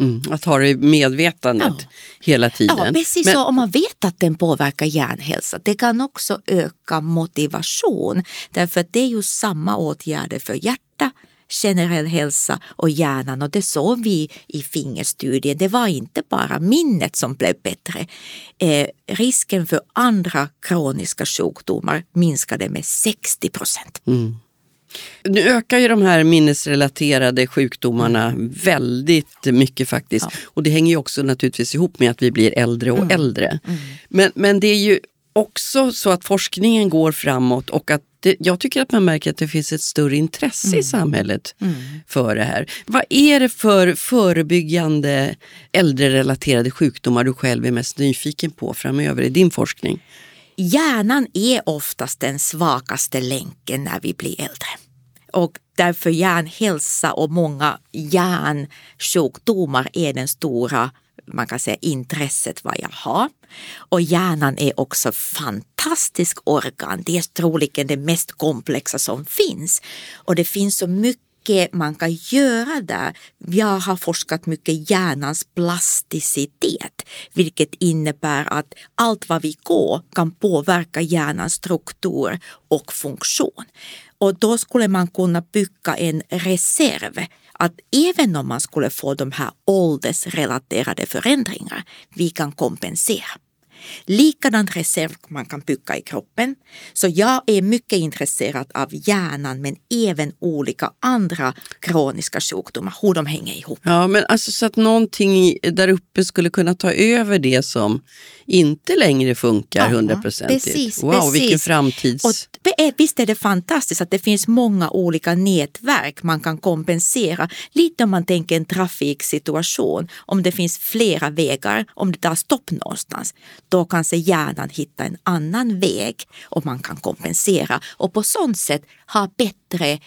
Mm, att ha det i medvetandet ja. hela tiden. Ja, precis Men... så. Om man vet att den påverkar hjärnhälsa, det kan också öka motivation. Därför att det är ju samma åtgärder för hjärta, generell hälsa och hjärnan och det såg vi i fingerstudien. Det var inte bara minnet som blev bättre. Eh, risken för andra kroniska sjukdomar minskade med 60 procent. Mm. Nu ökar ju de här minnesrelaterade sjukdomarna väldigt mycket faktiskt. Ja. Och det hänger ju också naturligtvis ihop med att vi blir äldre och mm. äldre. Mm. Men, men det är ju också så att forskningen går framåt och att det, jag tycker att man märker att det finns ett större intresse mm. i samhället mm. för det här. Vad är det för förebyggande äldrerelaterade sjukdomar du själv är mest nyfiken på framöver i din forskning? Hjärnan är oftast den svagaste länken när vi blir äldre. Och därför hjärnhälsa och många hjärnsjukdomar är den stora man kan säga intresset vad jag har. Och hjärnan är också fantastisk organ. Det är troligen det mest komplexa som finns. Och det finns så mycket man kan göra där. Jag har forskat mycket i hjärnans plasticitet, vilket innebär att allt vad vi går kan påverka hjärnans struktur och funktion. Och då skulle man kunna bygga en reserv att även om man skulle få de här åldersrelaterade förändringar, vi kan kompensera. Likadant reserv man kan bygga i kroppen. Så jag är mycket intresserad av hjärnan men även olika andra kroniska sjukdomar, hur de hänger ihop. Ja, men alltså så att någonting där uppe skulle kunna ta över det som inte längre funkar hundraprocentigt. Wow, precis. vilken framtids... Och visst är det fantastiskt att det finns många olika nätverk man kan kompensera. Lite om man tänker en trafiksituation, om det finns flera vägar, om det tar stopp någonstans då kanske hjärnan hittar en annan väg och man kan kompensera och på sånt sätt ha bättre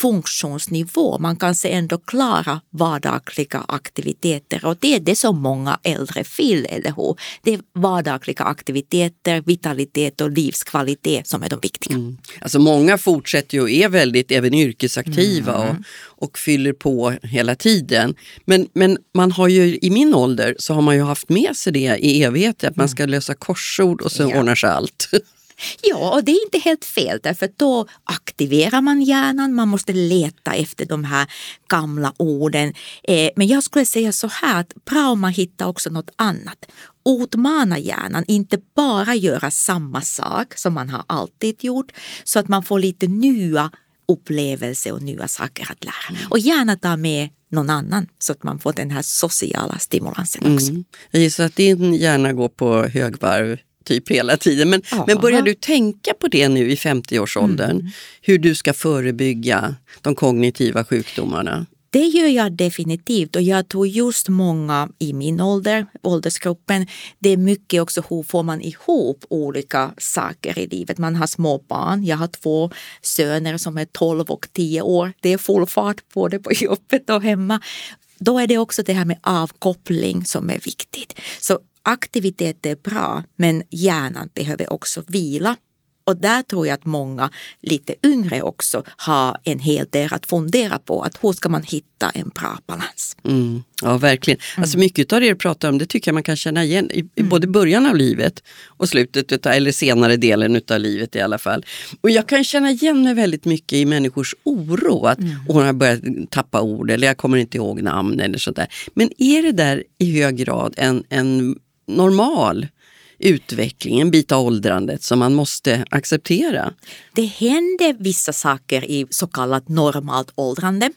funktionsnivå. Man kan se ändå klara vardagliga aktiviteter och det är det som många äldre vill, eller hur? Det är vardagliga aktiviteter, vitalitet och livskvalitet som är de viktiga. Mm. Alltså många fortsätter ju och är väldigt även yrkesaktiva mm. och, och fyller på hela tiden. Men, men man har ju i min ålder så har man ju haft med sig det i evigheter att man ska lösa korsord och så ja. ordnar sig allt. Ja, och det är inte helt fel därför då aktiverar man hjärnan. Man måste leta efter de här gamla orden. Eh, men jag skulle säga så här att bra om man hittar också något annat. Utmana hjärnan, inte bara göra samma sak som man har alltid gjort så att man får lite nya upplevelser och nya saker att lära. Mm. Och gärna ta med någon annan så att man får den här sociala stimulansen också. Mm. Jag gissar att din hjärna går på högvarv typ hela tiden. Men, men börjar du tänka på det nu i 50-årsåldern? Mm. Hur du ska förebygga de kognitiva sjukdomarna? Det gör jag definitivt och jag tror just många i min ålder, åldersgruppen, det är mycket också hur får man ihop olika saker i livet. Man har små barn, jag har två söner som är 12 och 10 år. Det är full fart både på jobbet och hemma. Då är det också det här med avkoppling som är viktigt. Så aktivitet är bra, men hjärnan behöver också vila. Och där tror jag att många lite yngre också har en hel del att fundera på. att Hur ska man hitta en bra balans? Mm, ja, verkligen. Mm. Alltså mycket av det du pratar om det tycker jag man kan känna igen i, i mm. både början av livet och slutet, utav, eller senare delen av livet i alla fall. Och jag kan känna igen mig väldigt mycket i människors oro. Att mm. hon har börjat tappa ord eller jag kommer inte ihåg namn eller sådär. Men är det där i hög grad en, en normal utveckling, en bit av åldrandet som man måste acceptera. Det händer vissa saker i så kallat normalt åldrande.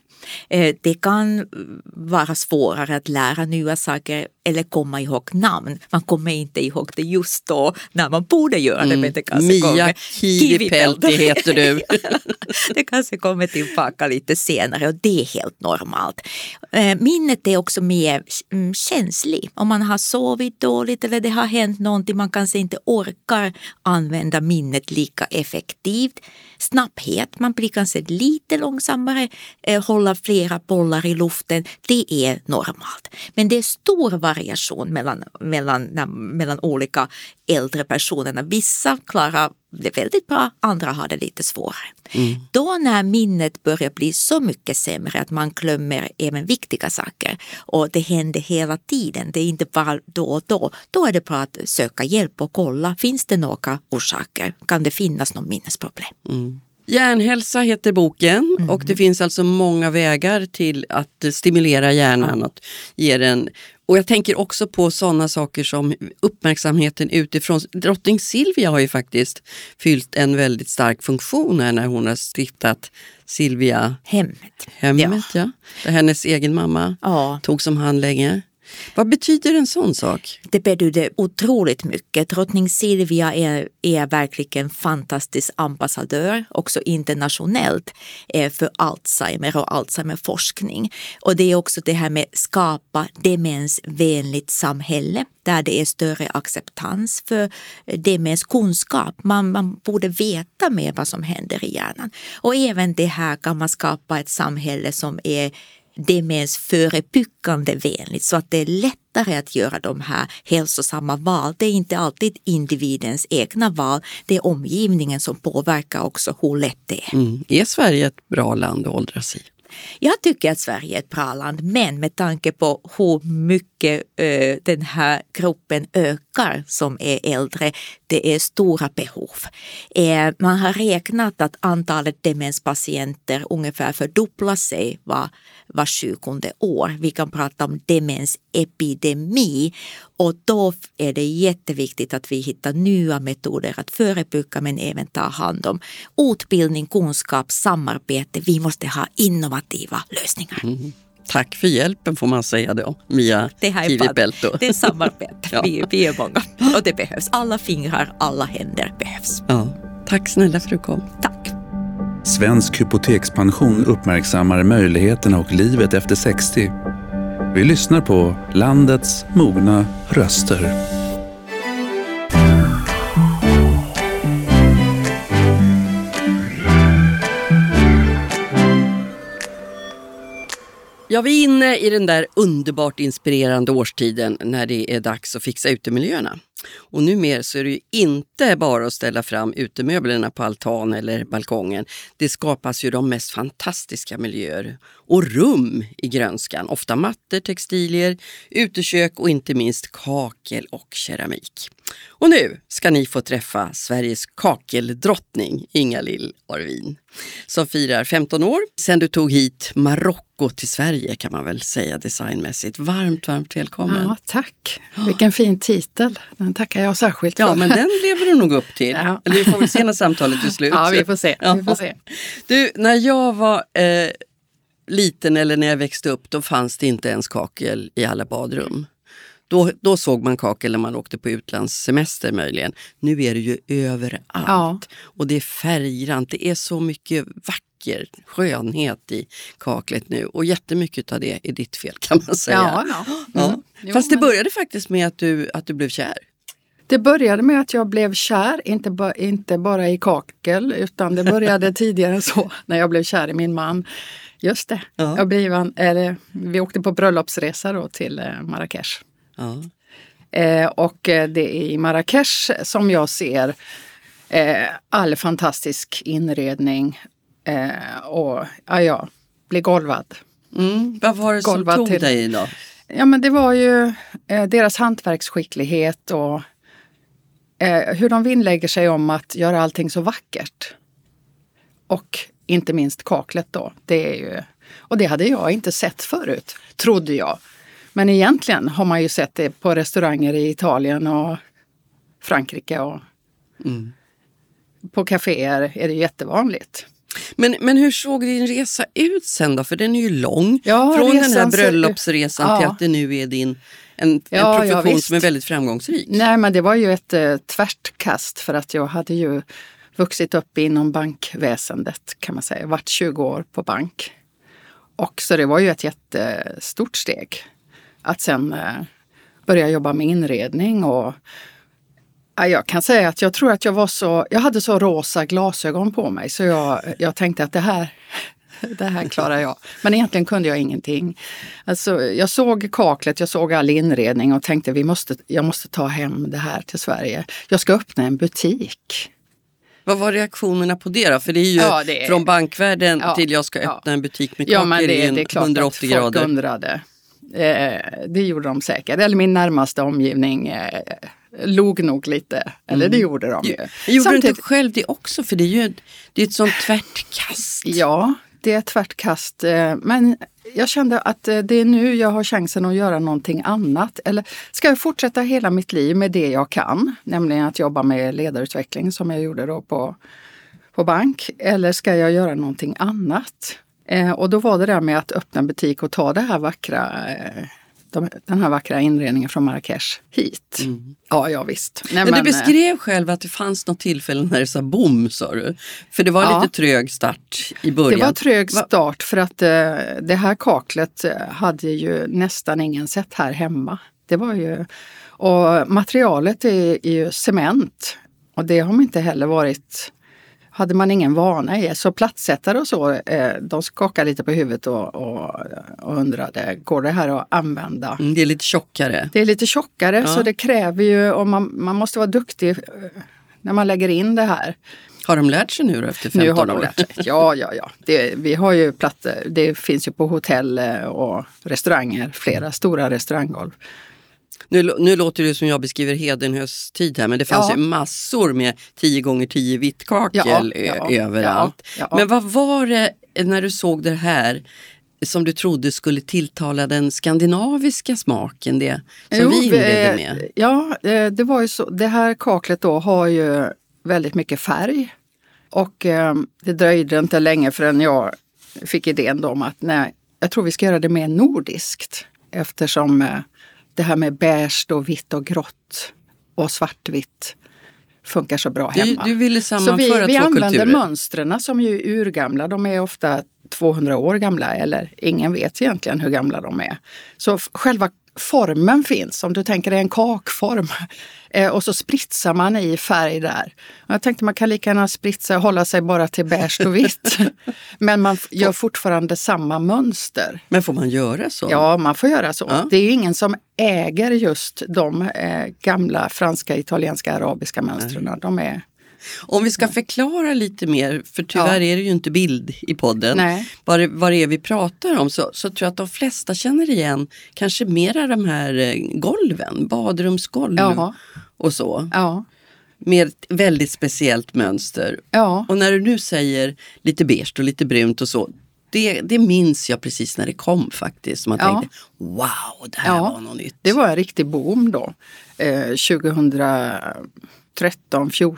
Eh, det kan vara svårare att lära nya saker eller komma ihåg namn. Man kommer inte ihåg det just då när man borde göra det. Men det kanske Mia kommer- Kivipelti heter du. det kanske kommer tillbaka lite senare och det är helt normalt. Eh, Minnet är också mer mm, känslig. Om man har sovit dåligt eller det har hänt någonting, man kanske inte orkar använda minnet lika effektivt. Snabbhet, man blir kanske lite långsammare, eh, hålla flera bollar i luften, det är normalt. Men det är stor variation mellan, mellan, mellan olika äldre personerna. Vissa klarar det väldigt bra, andra har det lite svårare. Då när minnet börjar bli så mycket sämre att man glömmer även viktiga saker och det händer hela tiden, det är inte bara då och då, då är det bra att söka hjälp och kolla, finns det några orsaker? Kan det finnas något minnesproblem? Hjärnhälsa heter boken och det finns alltså många vägar till att stimulera hjärnan. Att ge den. Och jag tänker också på sådana saker som uppmärksamheten utifrån. Drottning Silvia har ju faktiskt fyllt en väldigt stark funktion här när hon har stiftat Silvia Hemmet. hemmet. Ja. Där hennes egen mamma Ja. tog som hand länge. Vad betyder en sån sak? Det betyder otroligt mycket. Drottning Silvia är, är verkligen fantastisk ambassadör, också internationellt, eh, för Alzheimer och Alzheimerforskning. Och det är också det här med skapa demensvänligt samhälle där det är större acceptans för demenskunskap. Man, man borde veta mer vad som händer i hjärnan. Och även det här kan man skapa ett samhälle som är demensförebyggande vänligt så att det är lättare att göra de här hälsosamma val. Det är inte alltid individens egna val, det är omgivningen som påverkar också hur lätt det är. Mm. Är Sverige ett bra land att åldras i? Jag tycker att Sverige är ett bra land, men med tanke på hur mycket eh, den här gruppen ökar som är äldre, det är stora behov. Eh, man har räknat att antalet demenspatienter ungefär fördubblar sig var, var tjugonde år. Vi kan prata om demensepidemi och då är det jätteviktigt att vi hittar nya metoder att förebygga men även ta hand om. Utbildning, kunskap, samarbete. Vi måste ha innovativa lösningar. Tack för hjälpen får man säga då, Mia Det här är, Kivipelto. det är samarbete. Ja. vi, vi är många och det behövs. Alla fingrar, alla händer behövs. Ja. Tack snälla för att du kom. Tack. Svensk hypotekspension uppmärksammar möjligheterna och livet efter 60. Vi lyssnar på landets mogna röster. Ja, vi är inne i den där underbart inspirerande årstiden när det är dags att fixa utemiljöerna. Och numera så är det ju inte bara att ställa fram utemöblerna på altan eller balkongen. Det skapas ju de mest fantastiska miljöer och rum i grönskan. Ofta mattor, textilier, utekök och inte minst kakel och keramik. Och nu ska ni få träffa Sveriges kakeldrottning Inga-Lill Arvin som firar 15 år sedan du tog hit Marocko till Sverige kan man väl säga designmässigt. Varmt, varmt välkommen. Ja, tack. Vilken fin titel. Den tackar jag särskilt Ja, för. men den lever du nog upp till. Ja. Eller vi får väl se när samtalet är slut. Ja, vi får se. Ja. Vi får se. Du, när jag var eh, liten eller när jag växte upp, då fanns det inte ens kakel i alla badrum. Då, då såg man kakel när man åkte på utlandssemester möjligen. Nu är det ju överallt. Ja. Och det är färggrant, det är så mycket vacker skönhet i kaklet nu. Och jättemycket av det är ditt fel kan man säga. Ja, ja. Ja. Mm. Jo, Fast det började faktiskt med att du, att du blev kär. Det började med att jag blev kär, inte, ba, inte bara i kakel, utan det började tidigare än så, när jag blev kär i min man. Just det, Ja. jag blev, eller, vi åkte på bröllopsresa då till eh, Marrakesh. Ja. Eh, och eh, det är i Marrakesh som jag ser eh, all fantastisk inredning. Eh, och ja, jag blir golvad. Mm. Vad var det som tog till- dig då? Ja men det var ju eh, deras hantverksskicklighet och eh, hur de vinnlägger sig om att göra allting så vackert. Och inte minst kaklet då. Det är ju, och det hade jag inte sett förut, trodde jag. Men egentligen har man ju sett det på restauranger i Italien och Frankrike och Mm. på kaféer är det jättevanligt. Men, men hur såg din resa ut sen då? För den är ju lång. Ja, Från den här bröllopsresan till Ja. att det nu är din en, Ja, en profession som är väldigt framgångsrik. Nej, men det var ju ett eh, tvärt kast för att jag hade ju vuxit upp inom bankväsendet kan man säga. Varit 20 år på bank. Och så det var ju ett jättestort steg att sen eh, börja jobba med inredning och jag kan säga att jag tror att jag var så, jag hade så rosa glasögon på mig så jag, jag tänkte att det här, det här klarar jag. Men egentligen kunde jag ingenting. Alltså, jag såg kaklet, jag såg all inredning och tänkte vi måste, jag måste ta hem det här till Sverige. Jag ska öppna en butik. Vad var reaktionerna på det då? För det är ju Ja, det är- från bankvärlden Ja, till jag ska ja. öppna en butik med Ja, kakor men är det, det är klart 180 att folk grader. undrade. Eh, det gjorde de säkert. Eller min närmaste omgivning eh, log nog lite. Eller det gjorde de ju. Gjorde du inte Samtidigt- själv det också? För det är ju det är ett sånt tvärtkast. Ja, det är ett tvärtkast. eh, Men jag kände att eh, det är nu jag har chansen att göra någonting annat. Eller ska jag fortsätta hela mitt liv med det jag kan? Nämligen att jobba med ledarutveckling som jag gjorde då på, på bank. Eller ska jag göra någonting annat? Eh, och då var det där med att öppna butik och ta det här vackra eh, de, den här vackra inredningen från Marrakesh hit. Ja, ja visst. Nej, Men, du eh, beskrev själv att det fanns något tillfälle när det sa bom, sa du. För det var Ja. lite trög start i början. Det var trög start för att eh, det här kaklet eh, hade ju nästan ingen sett här hemma. Det var ju, och materialet är, är ju cement och det har man inte heller varit hade man ingen vana i. Så plattsättare och så, eh, de skakade lite på huvudet och, och, och undrade, går det här att använda? Mm, Det är lite tjockare. Det är lite tjockare Ja. så det kräver ju, och man, man måste vara duktig eh, när man lägger in det här. Har de lärt sig nu då efter 15 Nu har de år? lärt sig. Ja, ja, ja. Det, vi har ju plattor. Det finns ju på hotell eh, och restauranger, flera stora restauranggolv. Nu, nu låter det som jag beskriver Hedenhös tid här men det fanns Ja. ju massor med 10 gånger 10 vittkakel Ja, ja, överallt. ja, ja. Men vad var det när du såg det här som du trodde skulle tilltala den skandinaviska smaken, det som Jo, vi inledde med? Ja, eh, det var ju så. Det här kaklet då har ju väldigt mycket färg. Och eh, det dröjde inte länge förrän jag fick idén om att nej, jag tror vi ska göra det mer nordiskt. Eftersom eh, det här med beige och vitt och grått och svartvitt funkar så bra Du, hemma. du ville Så vi, sammanföra vi två använder kulturer. mönstren som ju är urgamla. De är ofta 200 år gamla eller ingen vet egentligen hur gamla de är. Så själva formen finns, om du tänker dig en kakform. Eh, och så spritsar man i färg där. Och Jag tänkte man kan lika gärna spritsa hålla sig bara till beige och vitt. Men man gör fortfarande samma mönster. Men får man göra så? Ja, man får göra så. Ja. Det är ingen som äger just de eh, gamla franska, italienska, arabiska mönstren. De är Om vi ska förklara lite mer, för tyvärr är det ju inte bild i podden, Nej. vad det, vad det är vi pratar om så, så tror jag att de flesta känner igen kanske mera de här eh, golven, badrumsgolv Ja. och så. Ja, Med ett väldigt speciellt mönster. ja. Och när du nu säger lite beige och lite brunt och så, det, det minns jag precis när det kom faktiskt. Man Ja. tänkte wow, det här Ja, var något nytt. Det var en riktig boom då. Eh, 2013, 14,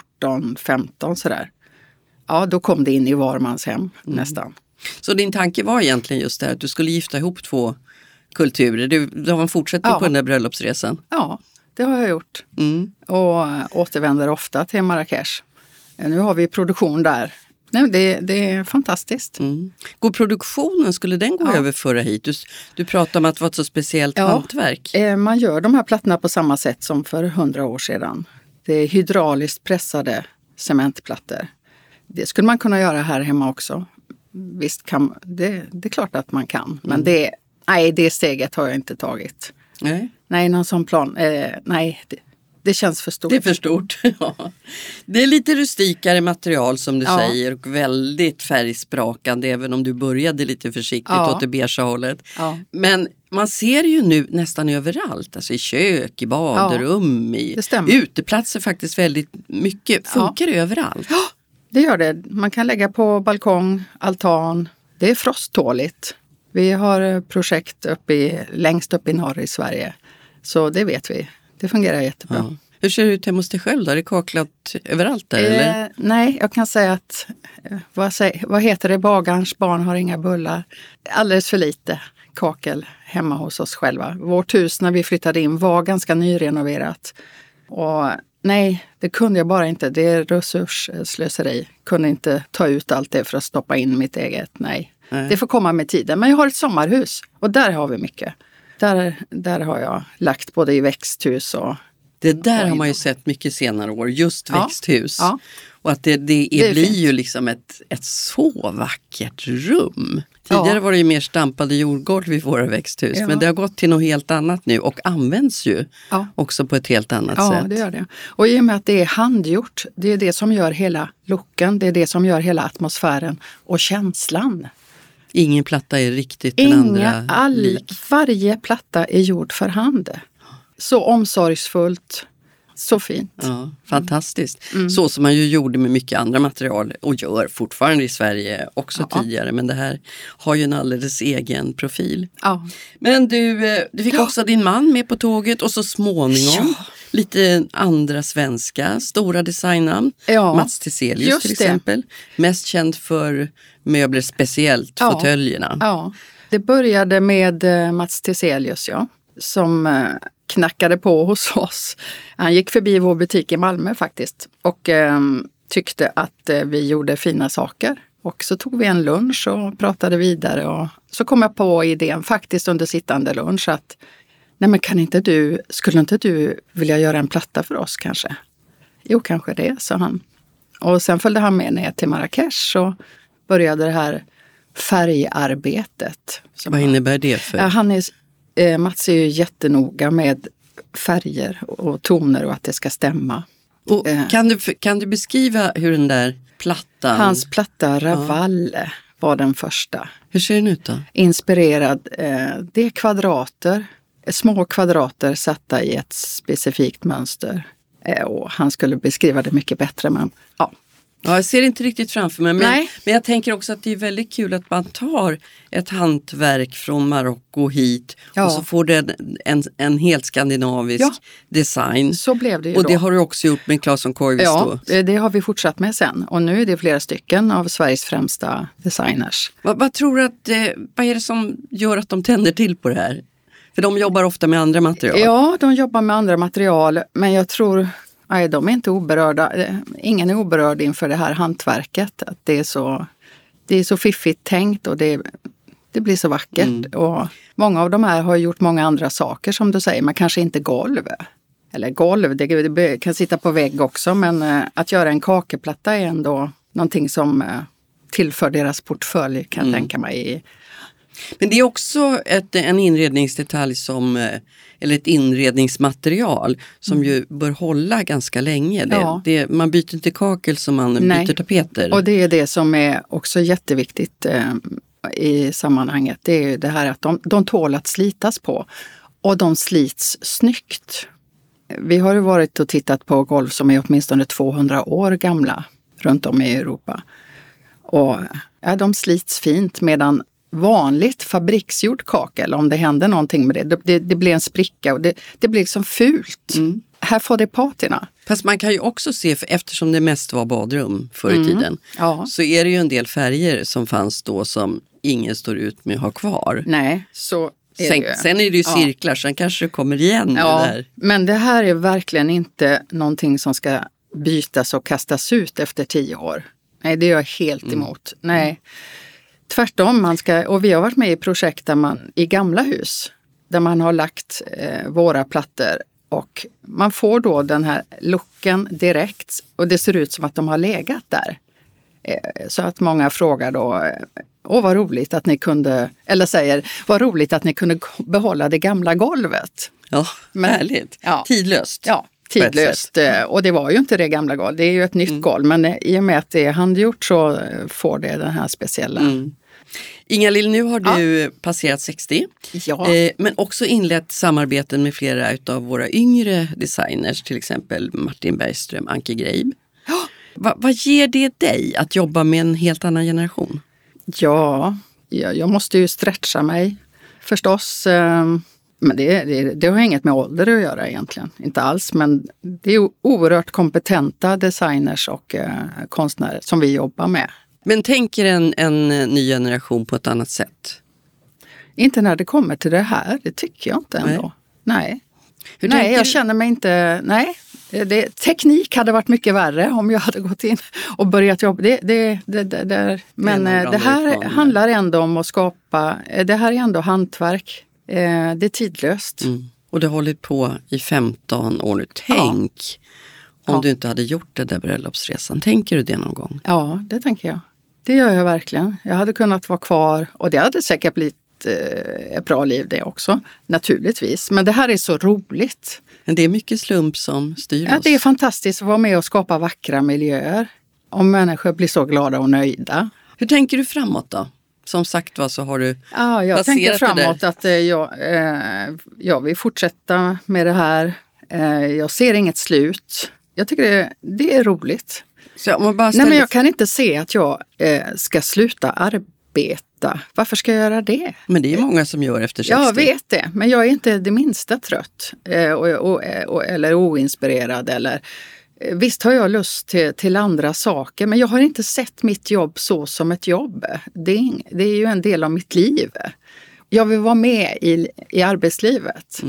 15 sådär. Ja, då kom det in i var mans hem nästan. Så din tanke var egentligen just det här att du skulle gifta ihop två kulturer. Du, du har en fortsättning Ja. på den där bröllopsresan. Ja, det har jag gjort. Mm. Och eh, återvänder ofta till Marrakesh. Eh, Nu har vi produktion där. Nej, det, det är fantastiskt. Mm. Går produktionen, skulle den gå Ja. att överföra hit? Du, du pratade om att det var ett så speciellt Ja. hantverk. Eh, Man gör de här plattorna på samma sätt som för hundra år sedan. Det är hydrauliskt pressade cementplattor. Det skulle man kunna göra här hemma också. Visst kan det, det är klart att man kan, men det, nej, det steget har jag inte tagit. Nej, Nej, någon sån plan, eh, nej, det, det känns för stort. det är för stort. Ja. det är lite rustikare material som du Ja. säger och väldigt färgsprakande även om du började lite försiktigt Ja. åt det beigea hållet. Ja. Men man ser ju nu nästan överallt, alltså i kök, i badrum, i uteplatser faktiskt väldigt mycket. Funkar det överallt? Det gör det. Man kan lägga på balkong, altan. Det är frosttåligt. Vi har eh, projekt uppe i, längst upp i norr i Sverige. Så det vet vi. Det fungerar jättebra. Ja. Hur ser det ut hemma hos dig själv då? Är det kaklat överallt där eller? Eh, nej, jag kan säga att, eh, vad, säger, vad heter det, bagarens barn har inga bullar. Alldeles för lite kakel hemma hos oss själva. Vårt hus när vi flyttade in var ganska nyrenoverat. Och nej, det kunde jag bara inte. Det är resursslöseri. Kunde inte ta ut allt det för att stoppa in mitt eget. Nej, Nej. det får komma med tiden. Men jag har ett sommarhus och där har vi mycket. Där, där har jag lagt både i växthus och Det där har man ju sett mycket senare år, just Ja. växthus. Ja. Och att det, det, Det är blir fint. ju liksom ett, ett så vackert rum. Tidigare Ja. var det ju mer stampade jordgolv i våra växthus, Ja. men det har gått till något helt annat nu och används ju Ja. också på ett helt annat Ja, sätt. det gör det. Och i och med att det är handgjort, det är det som gör hela looken, det är det som gör hela atmosfären och känslan. Ingen platta är riktigt den andra all, lik. varje platta är gjord för hand. Så omsorgsfullt, så fint. Ja, fantastiskt. Mm. Så som man ju gjorde med mycket andra material och gör fortfarande i Sverige också Ja. tidigare. Men det här har ju en alldeles egen profil. Ja. Men du, eh, du fick också din man med på tåget och så småningom lite andra svenska stora designnamn. Ja, Mats Tiselius till det. exempel. Mest känd för möbler, speciellt Ja. fåtöljerna. Ja, det började med eh, Mats Tiselius, ja, som eh, knackade på hos oss. Han gick förbi vår butik i Malmö faktiskt och eh, tyckte att eh, vi gjorde fina saker. Och så tog vi en lunch och pratade vidare och så kom jag på idén faktiskt under sittande lunch att nej men kan inte du, skulle inte du vilja göra en platta för oss kanske? Jo, kanske det, sa han. Och sen följde han med ner till Marrakesh och började det här färgarbetet. Vad innebär det för? Han är, eh, Mats är ju jättenoga med färger och toner och att det ska stämma. Och eh. kan, du, kan du beskriva hur den där plattan, Hans platta Ravalle var den första. hur ser den ut då? Inspirerad, eh, det är kvadrater, små kvadrater satta i ett specifikt mönster. Och han skulle beskriva det mycket bättre men ja, Ja, jag ser inte riktigt framför mig, men, Nej. men jag tänker också att det är väldigt kul att man tar ett hantverk från Marocko hit Ja. och så får det en, en, en helt skandinavisk Ja. design. så blev det ju Och då. det har du också gjort med Claesson Koivisto. Ja, det det har vi fortsatt med sen och nu är det flera stycken av Sveriges främsta designers. Vad, vad tror du att, eh, vad är det som gör att de tänder till på det här? För de jobbar ofta med andra material. Ja, de jobbar med andra material, men jag tror nej, de är inte oberörda. Eh, Ingen är oberörd inför det här hantverket. Att det, är så, det är så fiffigt tänkt och det, det blir så vackert. Och många av de här har gjort många andra saker som du säger, men kanske inte golv. Eller golv, det, det kan sitta på vägg också, men eh, att göra en kakelplatta är ändå någonting som eh, tillför deras portfölj kan jag tänka mig. Men det är också ett, en inredningsdetalj som, eh, eller ett inredningsmaterial som ju bör hålla ganska länge. Det, Mm. Ja. det, man byter inte kakel som man Nej. byter tapeter. Och det är det som är också jätteviktigt eh, i sammanhanget. Det är ju det här att de, de tål att slitas på. Och de slits snyggt. Vi har ju varit och tittat på golv som är åtminstone 200 år gamla runt om i Europa. Och ja, de slits fint medan vanligt fabriksgjord kakel, om det händer någonting med det, det, det, det blir en spricka och det, det blir liksom fult. Mm. Här får det patina. Fast man kan ju också se, för eftersom det mest var badrum förr i tiden, Mm. Ja. så är det ju en del färger som fanns då som ingen står ut med att ha kvar. Nej, så Sen, sen är det ju Ja. cirklar, sen kanske det kommer igen Ja, det där. men det här är verkligen inte någonting som ska bytas och kastas ut efter tio år. Nej, det är jag helt Mm. emot. Nej. Tvärtom, man ska, och vi har varit med i projekt där man, i gamla hus där man har lagt eh, våra plattor och man får då den här looken direkt och det ser ut som att de har legat där. Eh, så att många frågar då, eh, åh vad roligt att ni kunde, eller säger, vad roligt att ni kunde behålla det gamla golvet. Ja, Men- härligt. ja. Tidlöst. Ja, tidlöst. Eh, Och det var ju inte det gamla golv, det är ju ett nytt golv. Men eh, i och med att det är handgjort så eh, får det den här speciella. Mm. Inga-Lill, nu har du passerat 60. Ja. Eh, men också inlett samarbeten med flera av våra yngre designers, till exempel Martin Bergström, Anke Greib. Va, vad ger det dig att jobba med en helt annan generation? Ja, ja, jag måste ju stretcha mig förstås. Eh, Men det, det, det har inget med ålder att göra egentligen, inte alls. Men det är oerhört kompetenta designers och eh, konstnärer som vi jobbar med. Men tänker en, en ny generation på ett annat sätt? Inte när det kommer till det här, det tycker jag inte ändå. Nej. Hur nej, jag du? känner mig inte... Nej. Det, teknik hade varit mycket värre om jag hade gått in och börjat jobba. Det, det, det, det. Men eh, det här handlar ändå om att skapa... eh, Det här är ändå hantverk. Eh, Det är tidlöst. Mm. Och du har hållit på i 15 år nu. Tänk om Ja. du inte hade gjort den där bröllopsresan. Tänker du det någon gång? Ja, det tänker jag. Det gör jag verkligen. Jag hade kunnat vara kvar och det hade säkert blivit eh, ett bra liv det också. Naturligtvis. Men det här är så roligt. Men det är mycket slump som styr Ja, oss. det är fantastiskt att vara med och skapa vackra miljöer. Om människor blir så glada och nöjda. Hur tänker du framåt då? Som sagt var så har du Ja, jag tänker framåt att eh, jag, eh, jag vill fortsätta med det här. Eh, jag ser inget slut. Jag tycker det, det är roligt. Så Nej, men jag kan inte se att jag eh, ska sluta arbeta. Varför ska jag göra det? Men det är många som gör efter 60. Jag vet det, men jag är inte det minsta trött eh, och, och, och, eller oinspirerad. Eller, visst har jag lust till, till andra saker, men jag har inte sett mitt jobb så som ett jobb. Det är, det är ju en del av mitt liv. Jag vill vara med i, i arbetslivet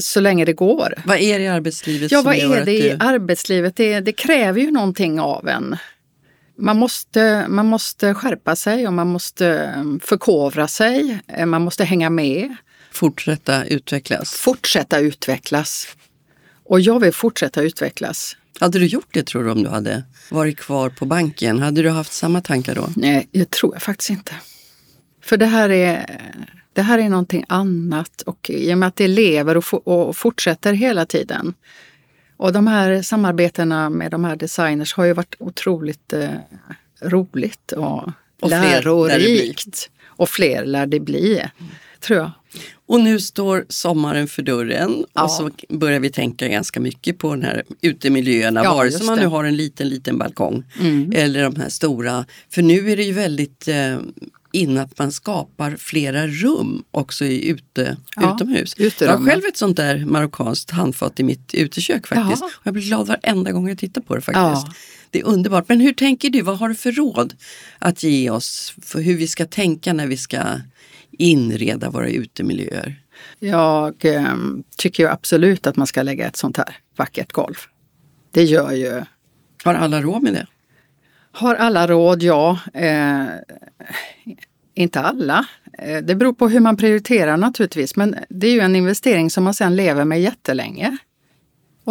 så länge det går. Vad är det i arbetslivet Ja, vad är det i du... arbetslivet? Det, det kräver ju någonting av en. Man måste, man måste skärpa sig och man måste eh, förkovra sig. Eh, Man måste hänga med, fortsätta utvecklas? fortsätta utvecklas. Och jag vill fortsätta utvecklas. Hade du gjort det tror du om du hade varit kvar på banken? Hade du haft samma tankar då? Nej, det tror jag faktiskt inte. För det här är, det här är någonting annat och i och med att det lever och, och fortsätter hela tiden. Och de här samarbetena med de här designers har ju varit otroligt eh, roligt och, Och lärorikt. Och fler lär det bli, tror jag. Och nu står sommaren för dörren Ja. och så börjar vi tänka ganska mycket på den här utemiljöerna, Ja, vare sig man det. nu har en liten, liten balkong Mm. eller de här stora. För nu är det ju väldigt eh, in att man skapar flera rum också i ute, Ja, utomhus. Jag uterummen. har själv ett sånt där marockanskt handfat i mitt utekök faktiskt. Jaha. Och jag blir glad varenda gång jag tittar på det faktiskt. Ja. Det är underbart. Men hur tänker du? Vad har du för råd att ge oss för hur vi ska tänka när vi ska inreda våra utemiljöer? Jag eh, tycker ju absolut att man ska lägga ett sånt här vackert golv. Det gör ju Har alla råd med det? Har alla råd? Ja. Eh, inte alla. Eh, det beror på hur man prioriterar naturligtvis. Men det är ju en investering som man sen lever med jättelänge.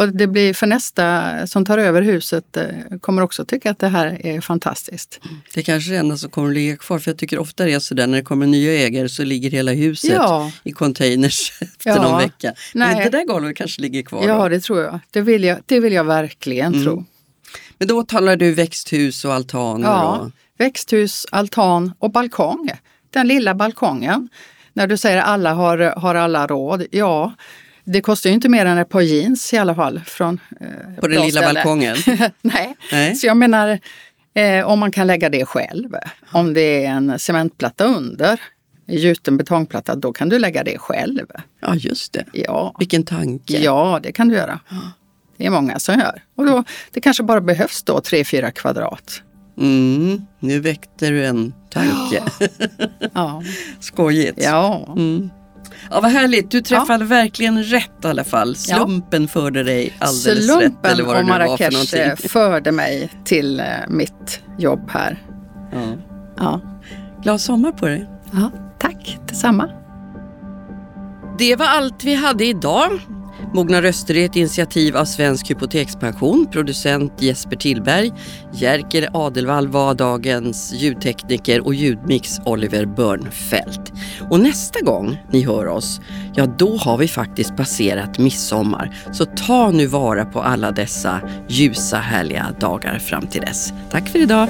Och det blir för nästa som tar över huset eh, kommer också tycka att det här är fantastiskt. Det är kanske är det enda som kommer att ligga kvar. För jag tycker ofta det är sådär när det kommer nya ägare så ligger hela huset Ja. i containers efter Ja. någon vecka. Men Nej. det där golvet kanske ligger kvar Ja, då. det tror jag. Det vill jag, det vill jag verkligen tro. Men då talar du växthus och altaner Ja, och växthus, altan och balkong. Den lilla balkongen. När du säger alla har, har alla råd. Ja, det kostar ju inte mer än ett par jeans i alla fall. Från, eh, på den lilla ställe. balkongen. Nej. Nej. så jag menar eh, om man kan lägga det själv. Om det är en cementplatta under, en gjuten betongplatta, då kan du lägga det själv. Ja, just det. Ja, Vilken tanke. ja det kan du göra. Det är många som gör. Och då, det kanske bara behövs då 3-4 kvadrat. Mm, nu väckte du en tanke. Ja, Skojigt. ja. Mm. Ja, vad härligt. Du träffade verkligen rätt i alla fall. Ja. Slumpen förde dig alldeles rätt. Slumpen vad det och var för Marrakesh eh, förde mig till eh, mitt jobb här. Ja. Ja. Glad sommar på dig. ja, tack detsamma. Det var allt vi hade idag. Mogna röster är ett initiativ av Svensk Hypotekspension. Producent Jesper Tillberg. Jerker Adelvall var dagens ljudtekniker och ljudmix Oliver Börnfeldt. Och nästa gång ni hör oss, ja då har vi faktiskt passerat midsommar. Så ta nu vara på alla dessa ljusa härliga dagar fram till dess. Tack för idag!